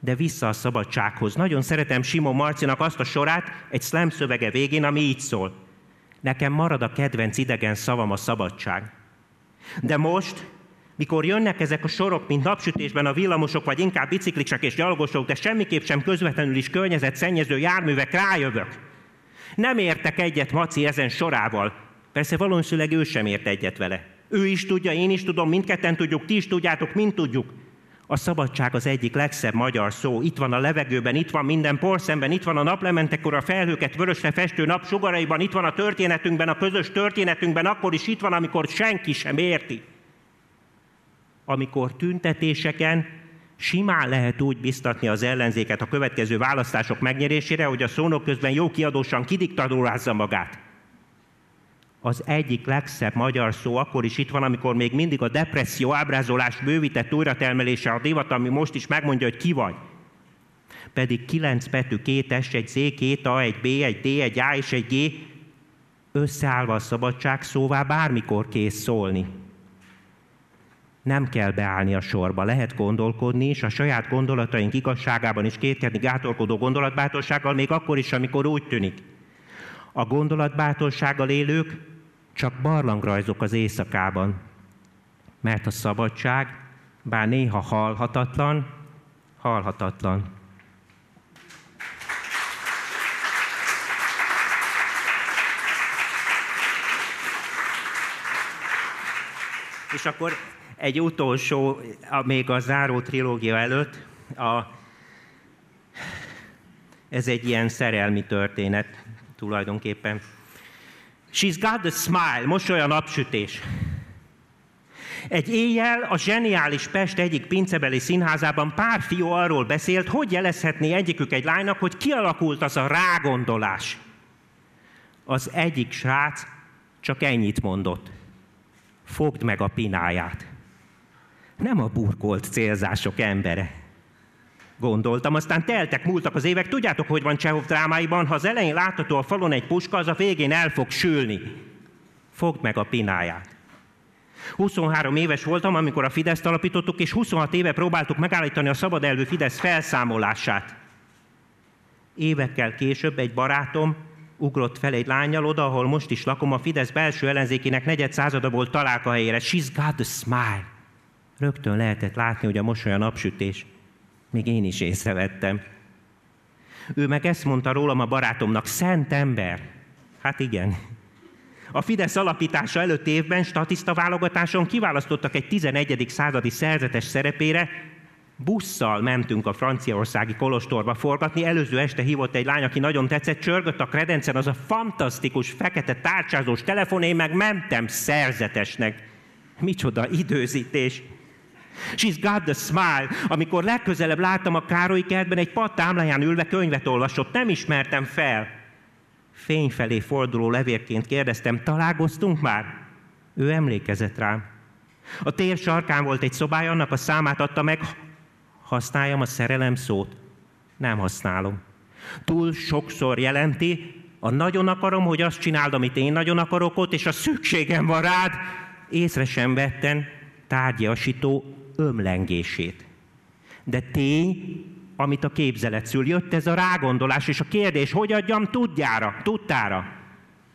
de vissza a szabadsághoz. Nagyon szeretem Simon Marcinak azt a sorát egy slam szövege végén, ami így szól. Nekem marad a kedvenc idegen szavam a szabadság. De most, mikor jönnek ezek a sorok, mint napsütésben a villamosok, vagy inkább biciklisek és gyalogosok, de semmiképp sem közvetlenül is környezetszennyező járművek, rájövök. Nem értek egyet Maci ezen sorával. Persze valószínűleg ő sem ért egyet vele. Ő is tudja, én is tudom, mindketten tudjuk, ti is tudjátok, mind tudjuk. A szabadság az egyik legszebb magyar szó. Itt van a levegőben, itt van minden porszemben, itt van a naplementekor a felhőket vörösre festő nap sugaraiban, itt van a történetünkben, a közös történetünkben, akkor is itt van, amikor senki sem érti. Amikor tüntetéseken simán lehet úgy biztatni az ellenzéket a következő választások megnyerésére, hogy a szónok közben jó kiadósan kidiktadórázza magát az egyik legszebb magyar szó akkor is itt van, amikor még mindig a depresszió ábrázolás bővített újratelmelése a divat, ami most is megmondja, hogy ki vagy. Pedig kilenc betű, két S, egy Z, két A, egy B, egy D, egy A és egy G, összeállva a szabadság szóvá bármikor kész szólni. Nem kell beállni a sorba, lehet gondolkodni, és a saját gondolataink igazságában is kétkedni gátolkodó gondolatbátorsággal, még akkor is, amikor úgy tűnik. A gondolatbátorsággal élők csak barlangrajzok az éjszakában, mert a szabadság, bár néha halhatatlan, halhatatlan. És akkor egy utolsó, még a záró trilógia előtt, a, ez egy ilyen szerelmi történet tulajdonképpen. She's got the smile, mosoly a napsütés. Egy éjjel a zseniális Pest egyik pincebeli színházában pár fiú arról beszélt, hogy jelezhetné egyikük egy lánynak, hogy kialakult az a rágondolás. Az egyik srác csak ennyit mondott. Fogd meg a pináját. Nem a burkolt célzások embere gondoltam. Aztán teltek, múltak az évek. Tudjátok, hogy van Csehov drámáiban, ha az elején látható a falon egy puska, az a végén el fog sülni. Fogd meg a pináját. 23 éves voltam, amikor a Fideszt alapítottuk, és 26 éve próbáltuk megállítani a szabad elvű Fidesz felszámolását. Évekkel később egy barátom ugrott fel egy lányjal oda, ahol most is lakom, a Fidesz belső ellenzékének negyed százada volt találkahelyére. She's got a smile. Rögtön lehetett látni, hogy a mosoly a napsütés. Még én is észrevettem. Ő meg ezt mondta rólam a barátomnak, szent ember. Hát igen. A Fidesz alapítása előtt évben statiszta válogatáson kiválasztottak egy 11. századi szerzetes szerepére, busszal mentünk a franciaországi kolostorba forgatni, előző este hívott egy lány, aki nagyon tetszett, csörgött a kredencen, az a fantasztikus, fekete tárcsázós telefon, én meg mentem szerzetesnek. Micsoda időzítés! She's got the smile. Amikor legközelebb láttam a Károly kertben, egy pad támláján ülve könyvet olvasott, nem ismertem fel. Fény felé forduló levélként kérdeztem, találkoztunk már? Ő emlékezett rám. A tér sarkán volt egy szobája, annak a számát adta meg, használjam a szerelem szót. Nem használom. Túl sokszor jelenti, a nagyon akarom, hogy azt csináld, amit én nagyon akarok ott, és a szükségem van rád, észre sem vetten tárgyasító ömlengését. De tény, amit a képzelet szül. Jött ez a rágondolás, és a kérdés, hogy adjam tudjára, tudtára.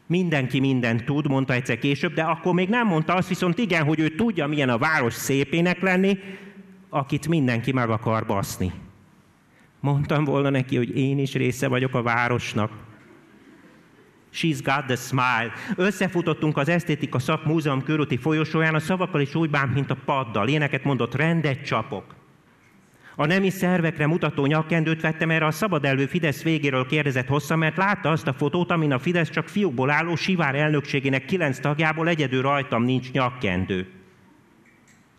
Mindenki mindent tud, mondta egyszer később, de akkor még nem mondta azt viszont igen, hogy ő tudja, milyen a város szépének lenni, akit mindenki meg akar baszni. Mondtam volna neki, hogy én is része vagyok a városnak. She's got the smile. Összefutottunk az esztétika szakmúzeum körúti folyosóján, a szavakkal is úgy bánt, mint a paddal. Éneket mondott, rendet csapok. A nemi szervekre mutató nyakkendőt vettem, erre a szabad elvű Fidesz végéről kérdezett hosszan, mert látta azt a fotót, amin a Fidesz csak fiúkból álló Sivár elnökségének kilenc tagjából egyedül rajtam nincs nyakkendő.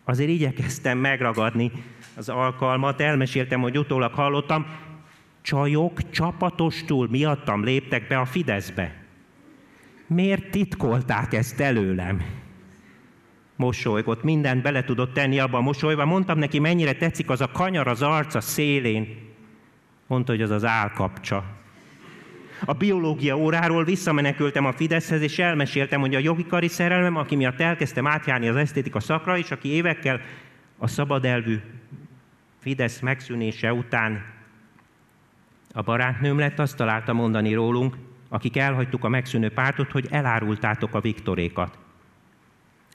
Azért igyekeztem megragadni az alkalmat, elmeséltem, hogy utólag hallottam, csajok csapatostul miattam léptek be a Fideszbe. Miért titkolták ezt előlem? Mosolygott, mindent bele tudott tenni abba a mosolyba. Mondtam neki, mennyire tetszik az a kanyar az arca szélén. Mondta, hogy az az állkapcsa. A biológia óráról visszamenekültem a Fideszhez, és elmeséltem, hogy a jogikari szerelmem, aki miatt elkezdtem átjárni az esztétika szakra, és aki évekkel a szabad elvű Fidesz megszűnése után a barátnőm lett, azt találta mondani rólunk, akik elhagytuk a megszűnő pártot, hogy elárultátok a Viktorékat.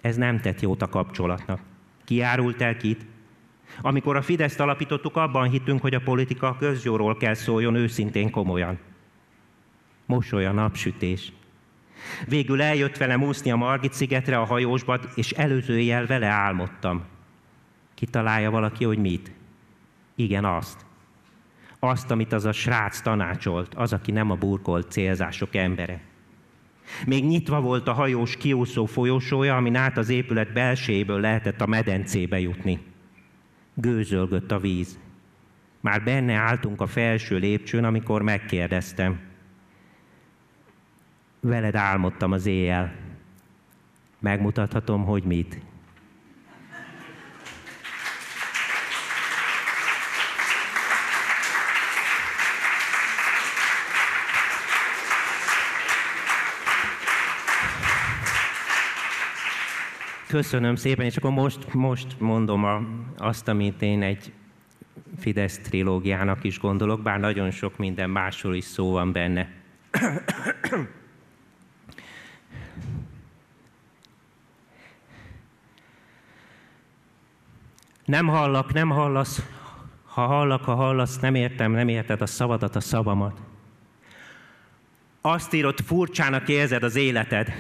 Ez nem tett jót a kapcsolatnak. Ki árult el kit? Amikor a Fideszt alapítottuk, abban hittünk, hogy a politika közjóról kell szóljon őszintén komolyan. Mosolya napsütés. Végül eljött velem úszni a Margit szigetre a hajósba, és előző jel vele álmodtam. Kitalálja valaki, hogy mit? Igen, azt. Azt, amit az a srác tanácsolt, az, aki nem a burkolt célzások embere. Még nyitva volt a hajós kiúszó folyosója, amin át az épület belsejéből lehetett a medencébe jutni. Gőzölgött a víz. Már benne álltunk a felső lépcsőn, amikor megkérdeztem. Veled álmodtam az éjjel. Megmutathatom, hogy mit. Köszönöm szépen, és akkor most, most mondom a, azt, amit én egy Fidesz trilógiának is gondolok, bár nagyon sok minden másról is szó van benne. Nem hallak, nem hallasz, ha hallak, ha hallasz, nem értem, nem érted a szavadat, a szavamat. Azt írott, furcsának érzed az életed.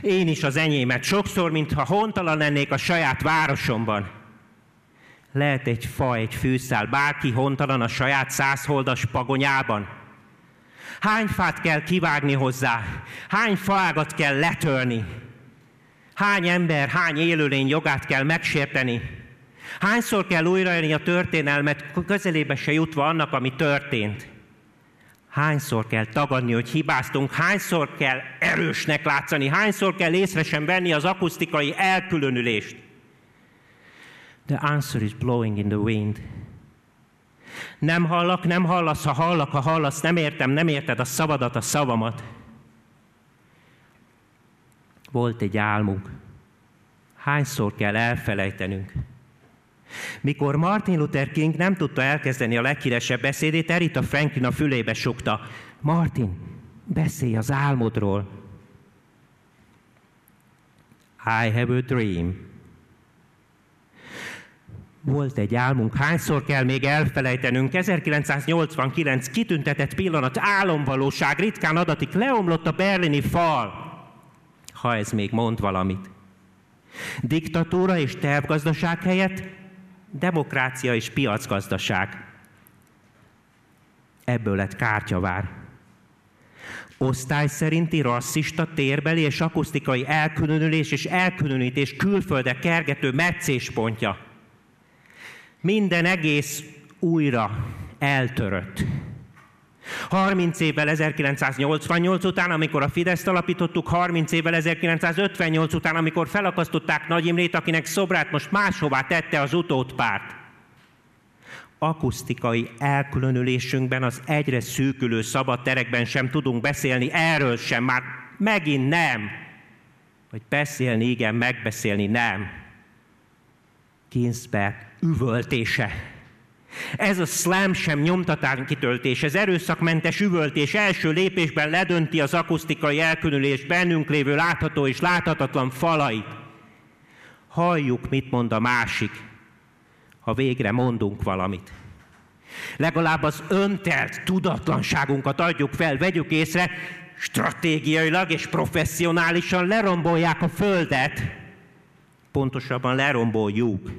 Én is az enyémet, sokszor, mintha hontalan lennék a saját városomban. Lehet egy fa, egy fűszál, bárki hontalan a saját százholdas pagonyában. Hány fát kell kivágni hozzá? Hány faágat kell letörni? Hány ember, hány élőlény jogát kell megsérteni? Hányszor kell újraélni a történelmet, közelébe se jutva annak, ami történt? Hányszor kell tagadni, hogy hibáztunk, hányszor kell erősnek látszani, hányszor kell észre sem venni az akusztikai elkülönülést. The answer is blowing in the wind. Nem hallak, nem hallasz, ha hallak, ha hallasz, nem értem, nem érted a szavadat, a szavamat. Volt egy álmunk. Hányszor kell elfelejtenünk? Mikor Martin Luther King nem tudta elkezdeni a leghíresebb beszédét, Erita Franklin a fülébe sukta. Martin, beszélj az álmodról. I have a dream. Volt egy álmunk, hányszor kell még elfelejtenünk? 1989 kitüntetett pillanat, álomvalóság, ritkán adatik, leomlott a berlini fal. Ha ez még mond valamit. Diktatúra és tervgazdaság helyett demokrácia és piacgazdaság. Ebből lett kártyavár. Osztály szerinti rasszista, térbeli és akusztikai elkülönülés és elkülönítés külföldek kergető meccéspontja. Minden egész újra eltörött. 30 évvel 1988 után, amikor a Fideszt alapítottuk, 30 évvel 1958 után, amikor felakasztották Nagy Imrét, akinek szobrát most máshová tette az utódpárt. Akusztikai elkülönülésünkben az egyre szűkülő szabad terekben sem tudunk beszélni, erről sem, már megint nem. Vagy beszélni, igen, megbeszélni nem. Ginsberg üvöltése. Ez a slam sem nyomtatán kitöltés, ez erőszakmentes üvöltés első lépésben ledönti az akusztikai elkülönülés bennünk lévő látható és láthatatlan falait. Halljuk, mit mond a másik, ha végre mondunk valamit. Legalább az öntelt tudatlanságunkat adjuk fel, vegyük észre, stratégiailag és professzionálisan lerombolják a földet. Pontosabban leromboljuk.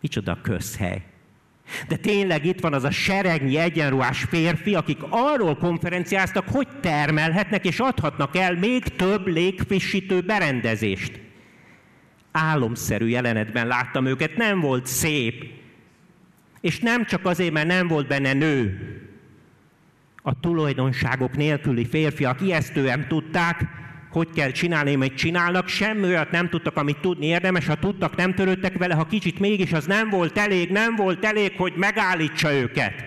Micsoda közhely. De tényleg itt van az a seregnyi egyenruhás férfi, akik arról konferenciáztak, hogy termelhetnek és adhatnak el még több légfrissítő berendezést. Álomszerű jelenetben láttam őket, nem volt szép. És nem csak azért, mert nem volt benne nő. A tulajdonságok nélküli férfiak ijesztően tudták, hogy kell csinálni, amit csinálnak, semmi olyat nem tudtak, amit tudni érdemes, ha tudtak, nem törődtek vele, ha kicsit mégis, az nem volt elég, nem volt elég, hogy megállítsa őket.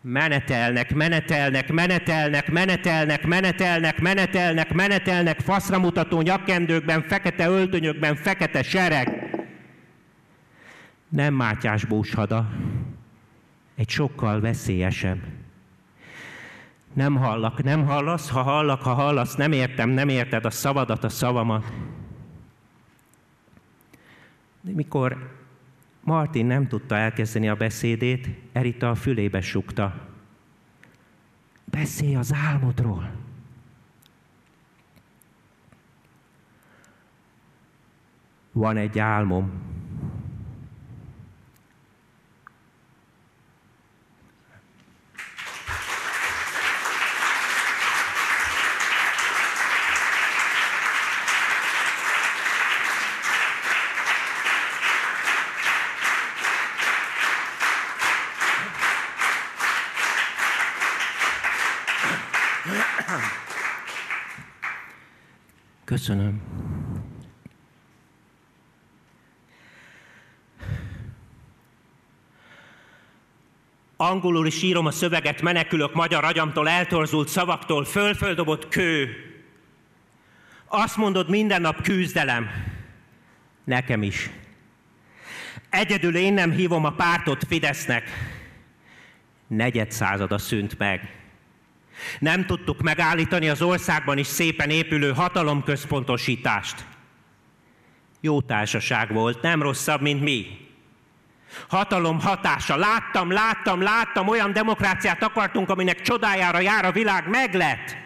Menetelnek, menetelnek, menetelnek, menetelnek, menetelnek, menetelnek, menetelnek, faszra mutató nyakkendőkben, fekete öltönyökben, fekete sereg. Nem Mátyás búshada, egy sokkal veszélyesebb nem hallak, nem hallasz, ha hallak, ha hallasz, nem értem, nem érted a szavadat, a szavamat. De mikor Martin nem tudta elkezdeni a beszédét, Erita a fülébe sukta. Beszélj az álmodról. Van egy álmom, Köszönöm. Angolul is írom a szöveget, menekülök magyar agyamtól, eltorzult szavaktól, fölföldobott kő. Azt mondod, minden nap küzdelem. Nekem is. Egyedül én nem hívom a pártot Fidesznek. Negyed százada szűnt meg. Nem tudtuk megállítani az országban is szépen épülő hatalomközpontosítást. Jó társaság volt, nem rosszabb, mint mi. Hatalom hatása. Láttam, láttam, láttam, olyan demokráciát akartunk, aminek csodájára jár a világ, meglett.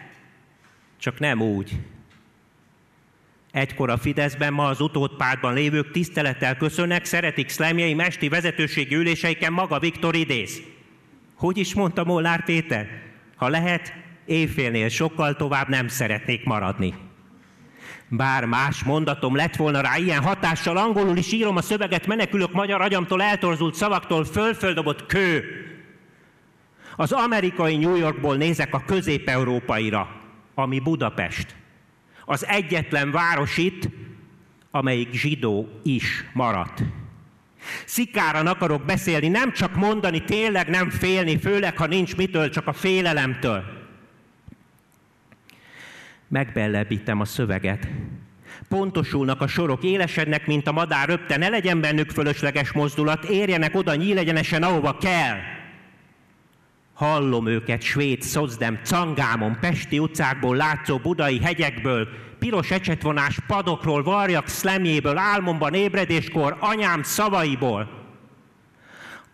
Csak nem úgy. Egykor a Fideszben, ma az utódpártban lévők tisztelettel köszönnek, szeretik szlemjei mesti vezetőségi üléseiken maga Viktor idéz. Hogy is mondta Molnár Péter? Ha lehet, éjfélnél sokkal tovább nem szeretnék maradni. Bár más mondatom lett volna rá ilyen hatással, angolul is írom a szöveget, menekülök magyar agyamtól, eltorzult szavaktól, fölföldobott kő. Az amerikai New Yorkból nézek a közép-európaira, ami Budapest. Az egyetlen város itt, amelyik zsidó is maradt. Szikáran akarok beszélni, nem csak mondani, tényleg nem félni, főleg, ha nincs mitől, csak a félelemtől. Megbellebítem a szöveget. Pontosulnak a sorok, élesednek, mint a madár röpte, ne legyen bennük fölösleges mozdulat, érjenek oda nyílegyenesen, ahova kell. Hallom őket svéd, szozdem, cangámon, pesti utcákból látszó budai hegyekből, piros ecsetvonás padokról, varjak szlemjéből, álmomban ébredéskor, anyám szavaiból.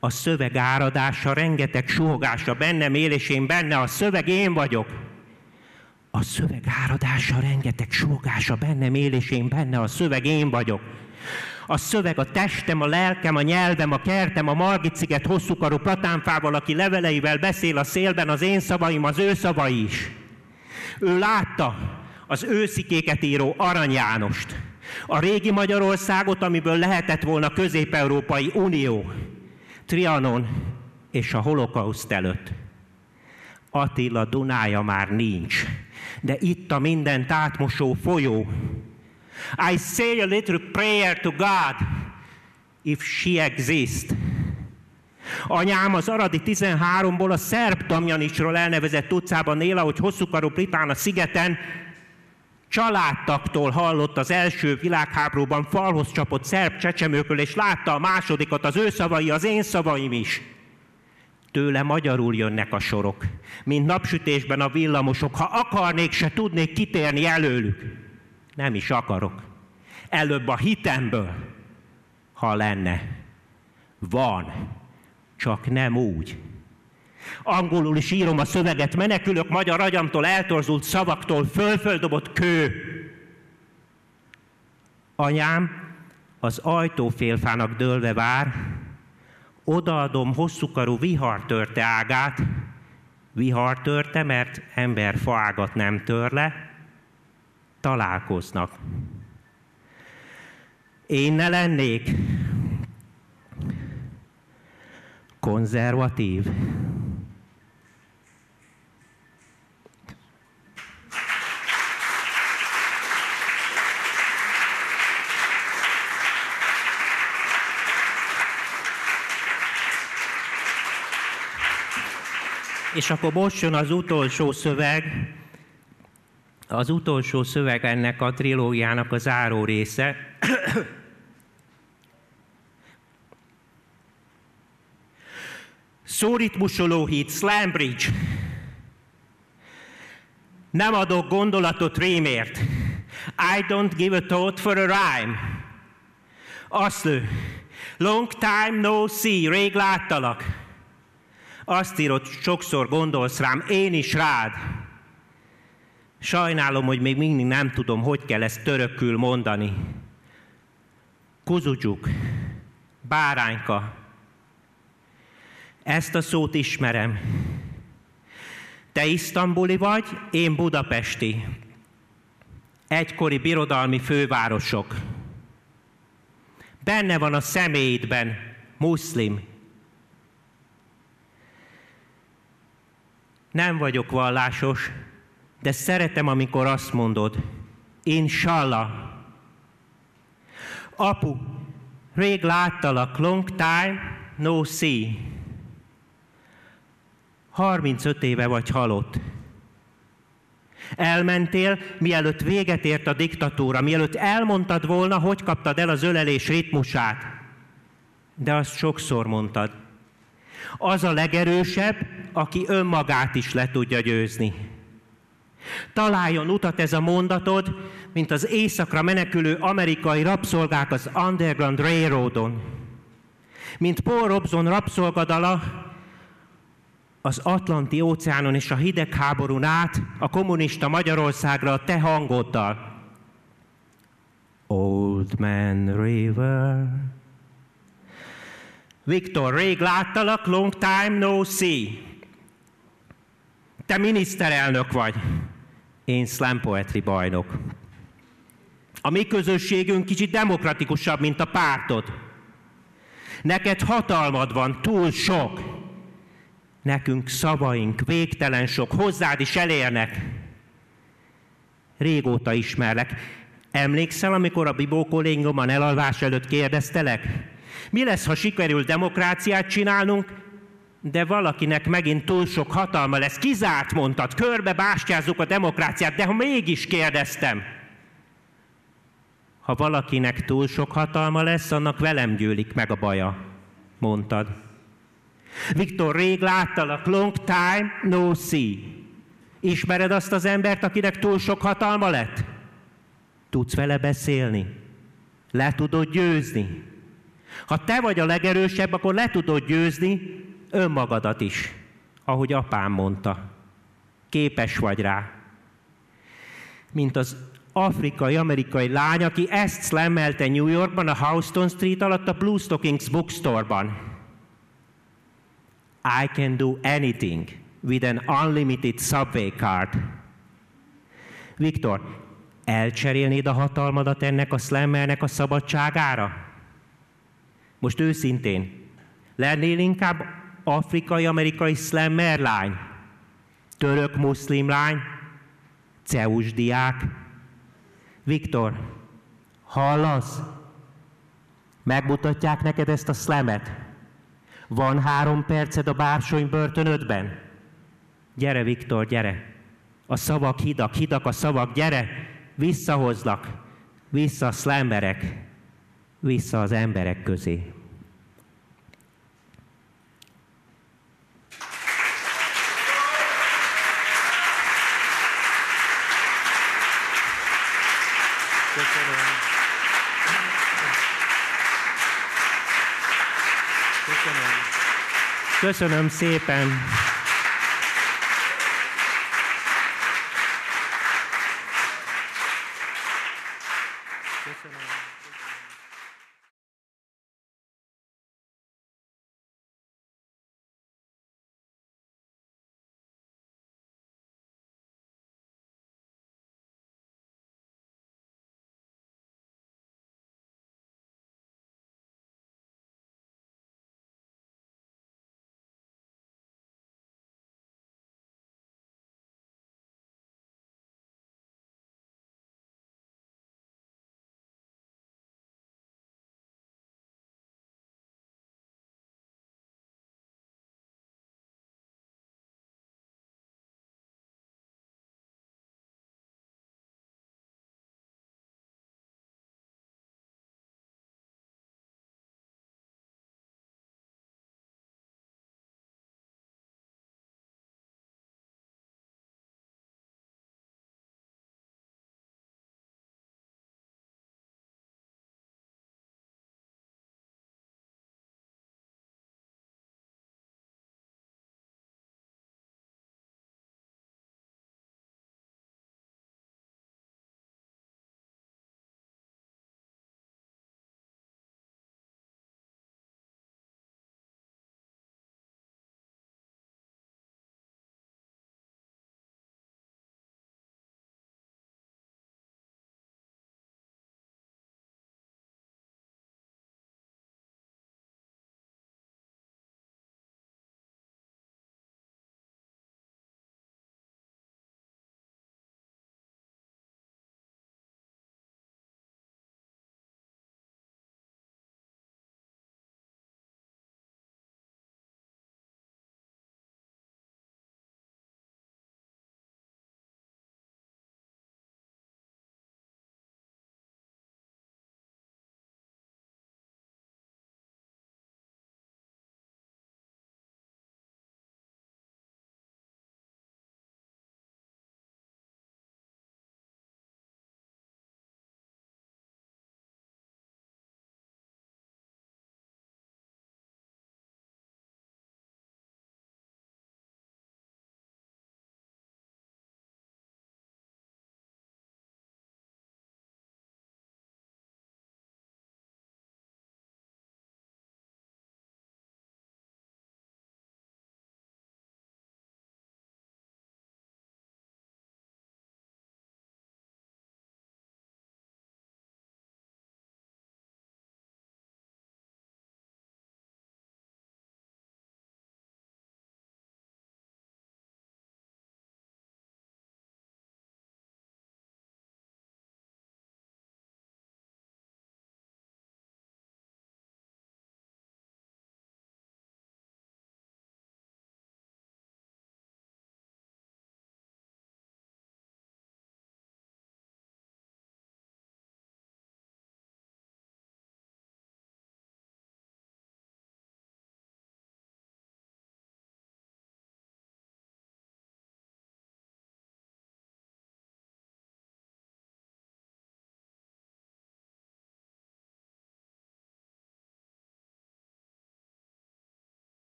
A szöveg áradása, rengeteg suhogása bennem él, és én benne, a szöveg én vagyok. A szöveg áradása, rengeteg suhogása bennem él, és én benne, a szöveg én vagyok. A szöveg a testem, a lelkem, a nyelvem, a kertem, a Margit-sziget hosszúkarú platánfával, aki leveleivel beszél a szélben, az én szavaim, az ő szavai is. Ő látta, az őszikéket író Arany Jánost, a régi Magyarországot, amiből lehetett volna Közép-Európai Unió, Trianon és a holokauszt előtt. Attila Dunája már nincs, de itt a mindent átmosó folyó. I say a little prayer to God, if she exists. Anyám az Aradi 13-ból a szerb Damjanicsról elnevezett utcában él, ahogy hosszúkarú Britán a szigeten, Családtaktól hallott az első világháborúban falhoz csapott szerb csecsemőkről, és látta a másodikat, az ő szavai, az én szavaim is. Tőle magyarul jönnek a sorok, mint napsütésben a villamosok. Ha akarnék, se tudnék kitérni előlük. Nem is akarok. Előbb a hitemből, ha lenne. Van, csak nem úgy. Angolul is írom a szöveget, menekülök magyar agyamtól, eltorzult szavaktól, fölföldobott kő. Anyám az ajtófélfának dőlve vár, odaadom hosszúkarú vihartörte ágát, vihartörte, mert ember faágat nem tör le, találkoznak. Én ne lennék konzervatív. És akkor most jön az utolsó szöveg, az utolsó szöveg ennek a trilógiának a záró része. Szóritmusoló híd, Slambridge. Nem adok gondolatot rémért. I don't give a thought for a rhyme. Aszlő. Long time no see, rég láttalak. Azt írott, sokszor gondolsz rám, én is rád. Sajnálom, hogy még mindig nem tudom, hogy kell ezt törökül mondani. Kuzucsuk, bárányka. Ezt a szót ismerem. Te isztambuli vagy, én budapesti. Egykori birodalmi fővárosok. Benne van a személyidben muszlim, Nem vagyok vallásos, de szeretem, amikor azt mondod, Inshallah. Apu, rég láttalak, long time, no see. 35 éve vagy halott. Elmentél, mielőtt véget ért a diktatúra, mielőtt elmondtad volna, hogy kaptad el az ölelés ritmusát. De azt sokszor mondtad. Az a legerősebb, aki önmagát is le tudja győzni. Találjon utat ez a mondatod, mint az éjszakra menekülő amerikai rabszolgák az Underground Railroadon. Mint Paul Robson rabszolgadala az Atlanti óceánon és a hidegháborún át a kommunista Magyarországra a te hangoddal. Old Man River. Viktor, rég láttalak, long time no see. Te miniszterelnök vagy, én slam poetry bajnok. A mi közösségünk kicsit demokratikusabb, mint a pártod. Neked hatalmad van, túl sok. Nekünk szavaink végtelen sok, hozzád is elérnek. Régóta ismerlek. Emlékszel, amikor a Bibó kollégomban elalvás előtt kérdeztelek? Mi lesz, ha sikerül demokráciát csinálnunk, de valakinek megint túl sok hatalma lesz. Kizárt mondtad, körbe bástyázzuk a demokráciát, de ha mégis kérdeztem, ha valakinek túl sok hatalma lesz, annak velem gyűlik meg a baja, mondtad. Viktor, rég láttalak, long time no see. Ismered azt az embert, akinek túl sok hatalma lett? Tudsz vele beszélni? Le tudod győzni? Ha te vagy a legerősebb, akkor le tudod győzni önmagadat is, ahogy apám mondta. Képes vagy rá. Mint az afrikai-amerikai lány, aki ezt slammelte New Yorkban, a Houston Street alatt a Blue Stockings bookstore-ban. I can do anything with an unlimited subway card. Viktor, elcserélnéd a hatalmadat ennek a slammernek a szabadságára? Most őszintén, lennél inkább afrikai-amerikai slammer lány, török muszlim lány, ceus diák. Viktor, hallasz? Megmutatják neked ezt a szlemet? Van három perced a bársony börtönödben? Gyere, Viktor, gyere! A szavak hidak, hidak a szavak, gyere! visszahozlak, vissza a szlemberek, vissza az emberek közé. Köszönöm. Köszönöm. Szépen.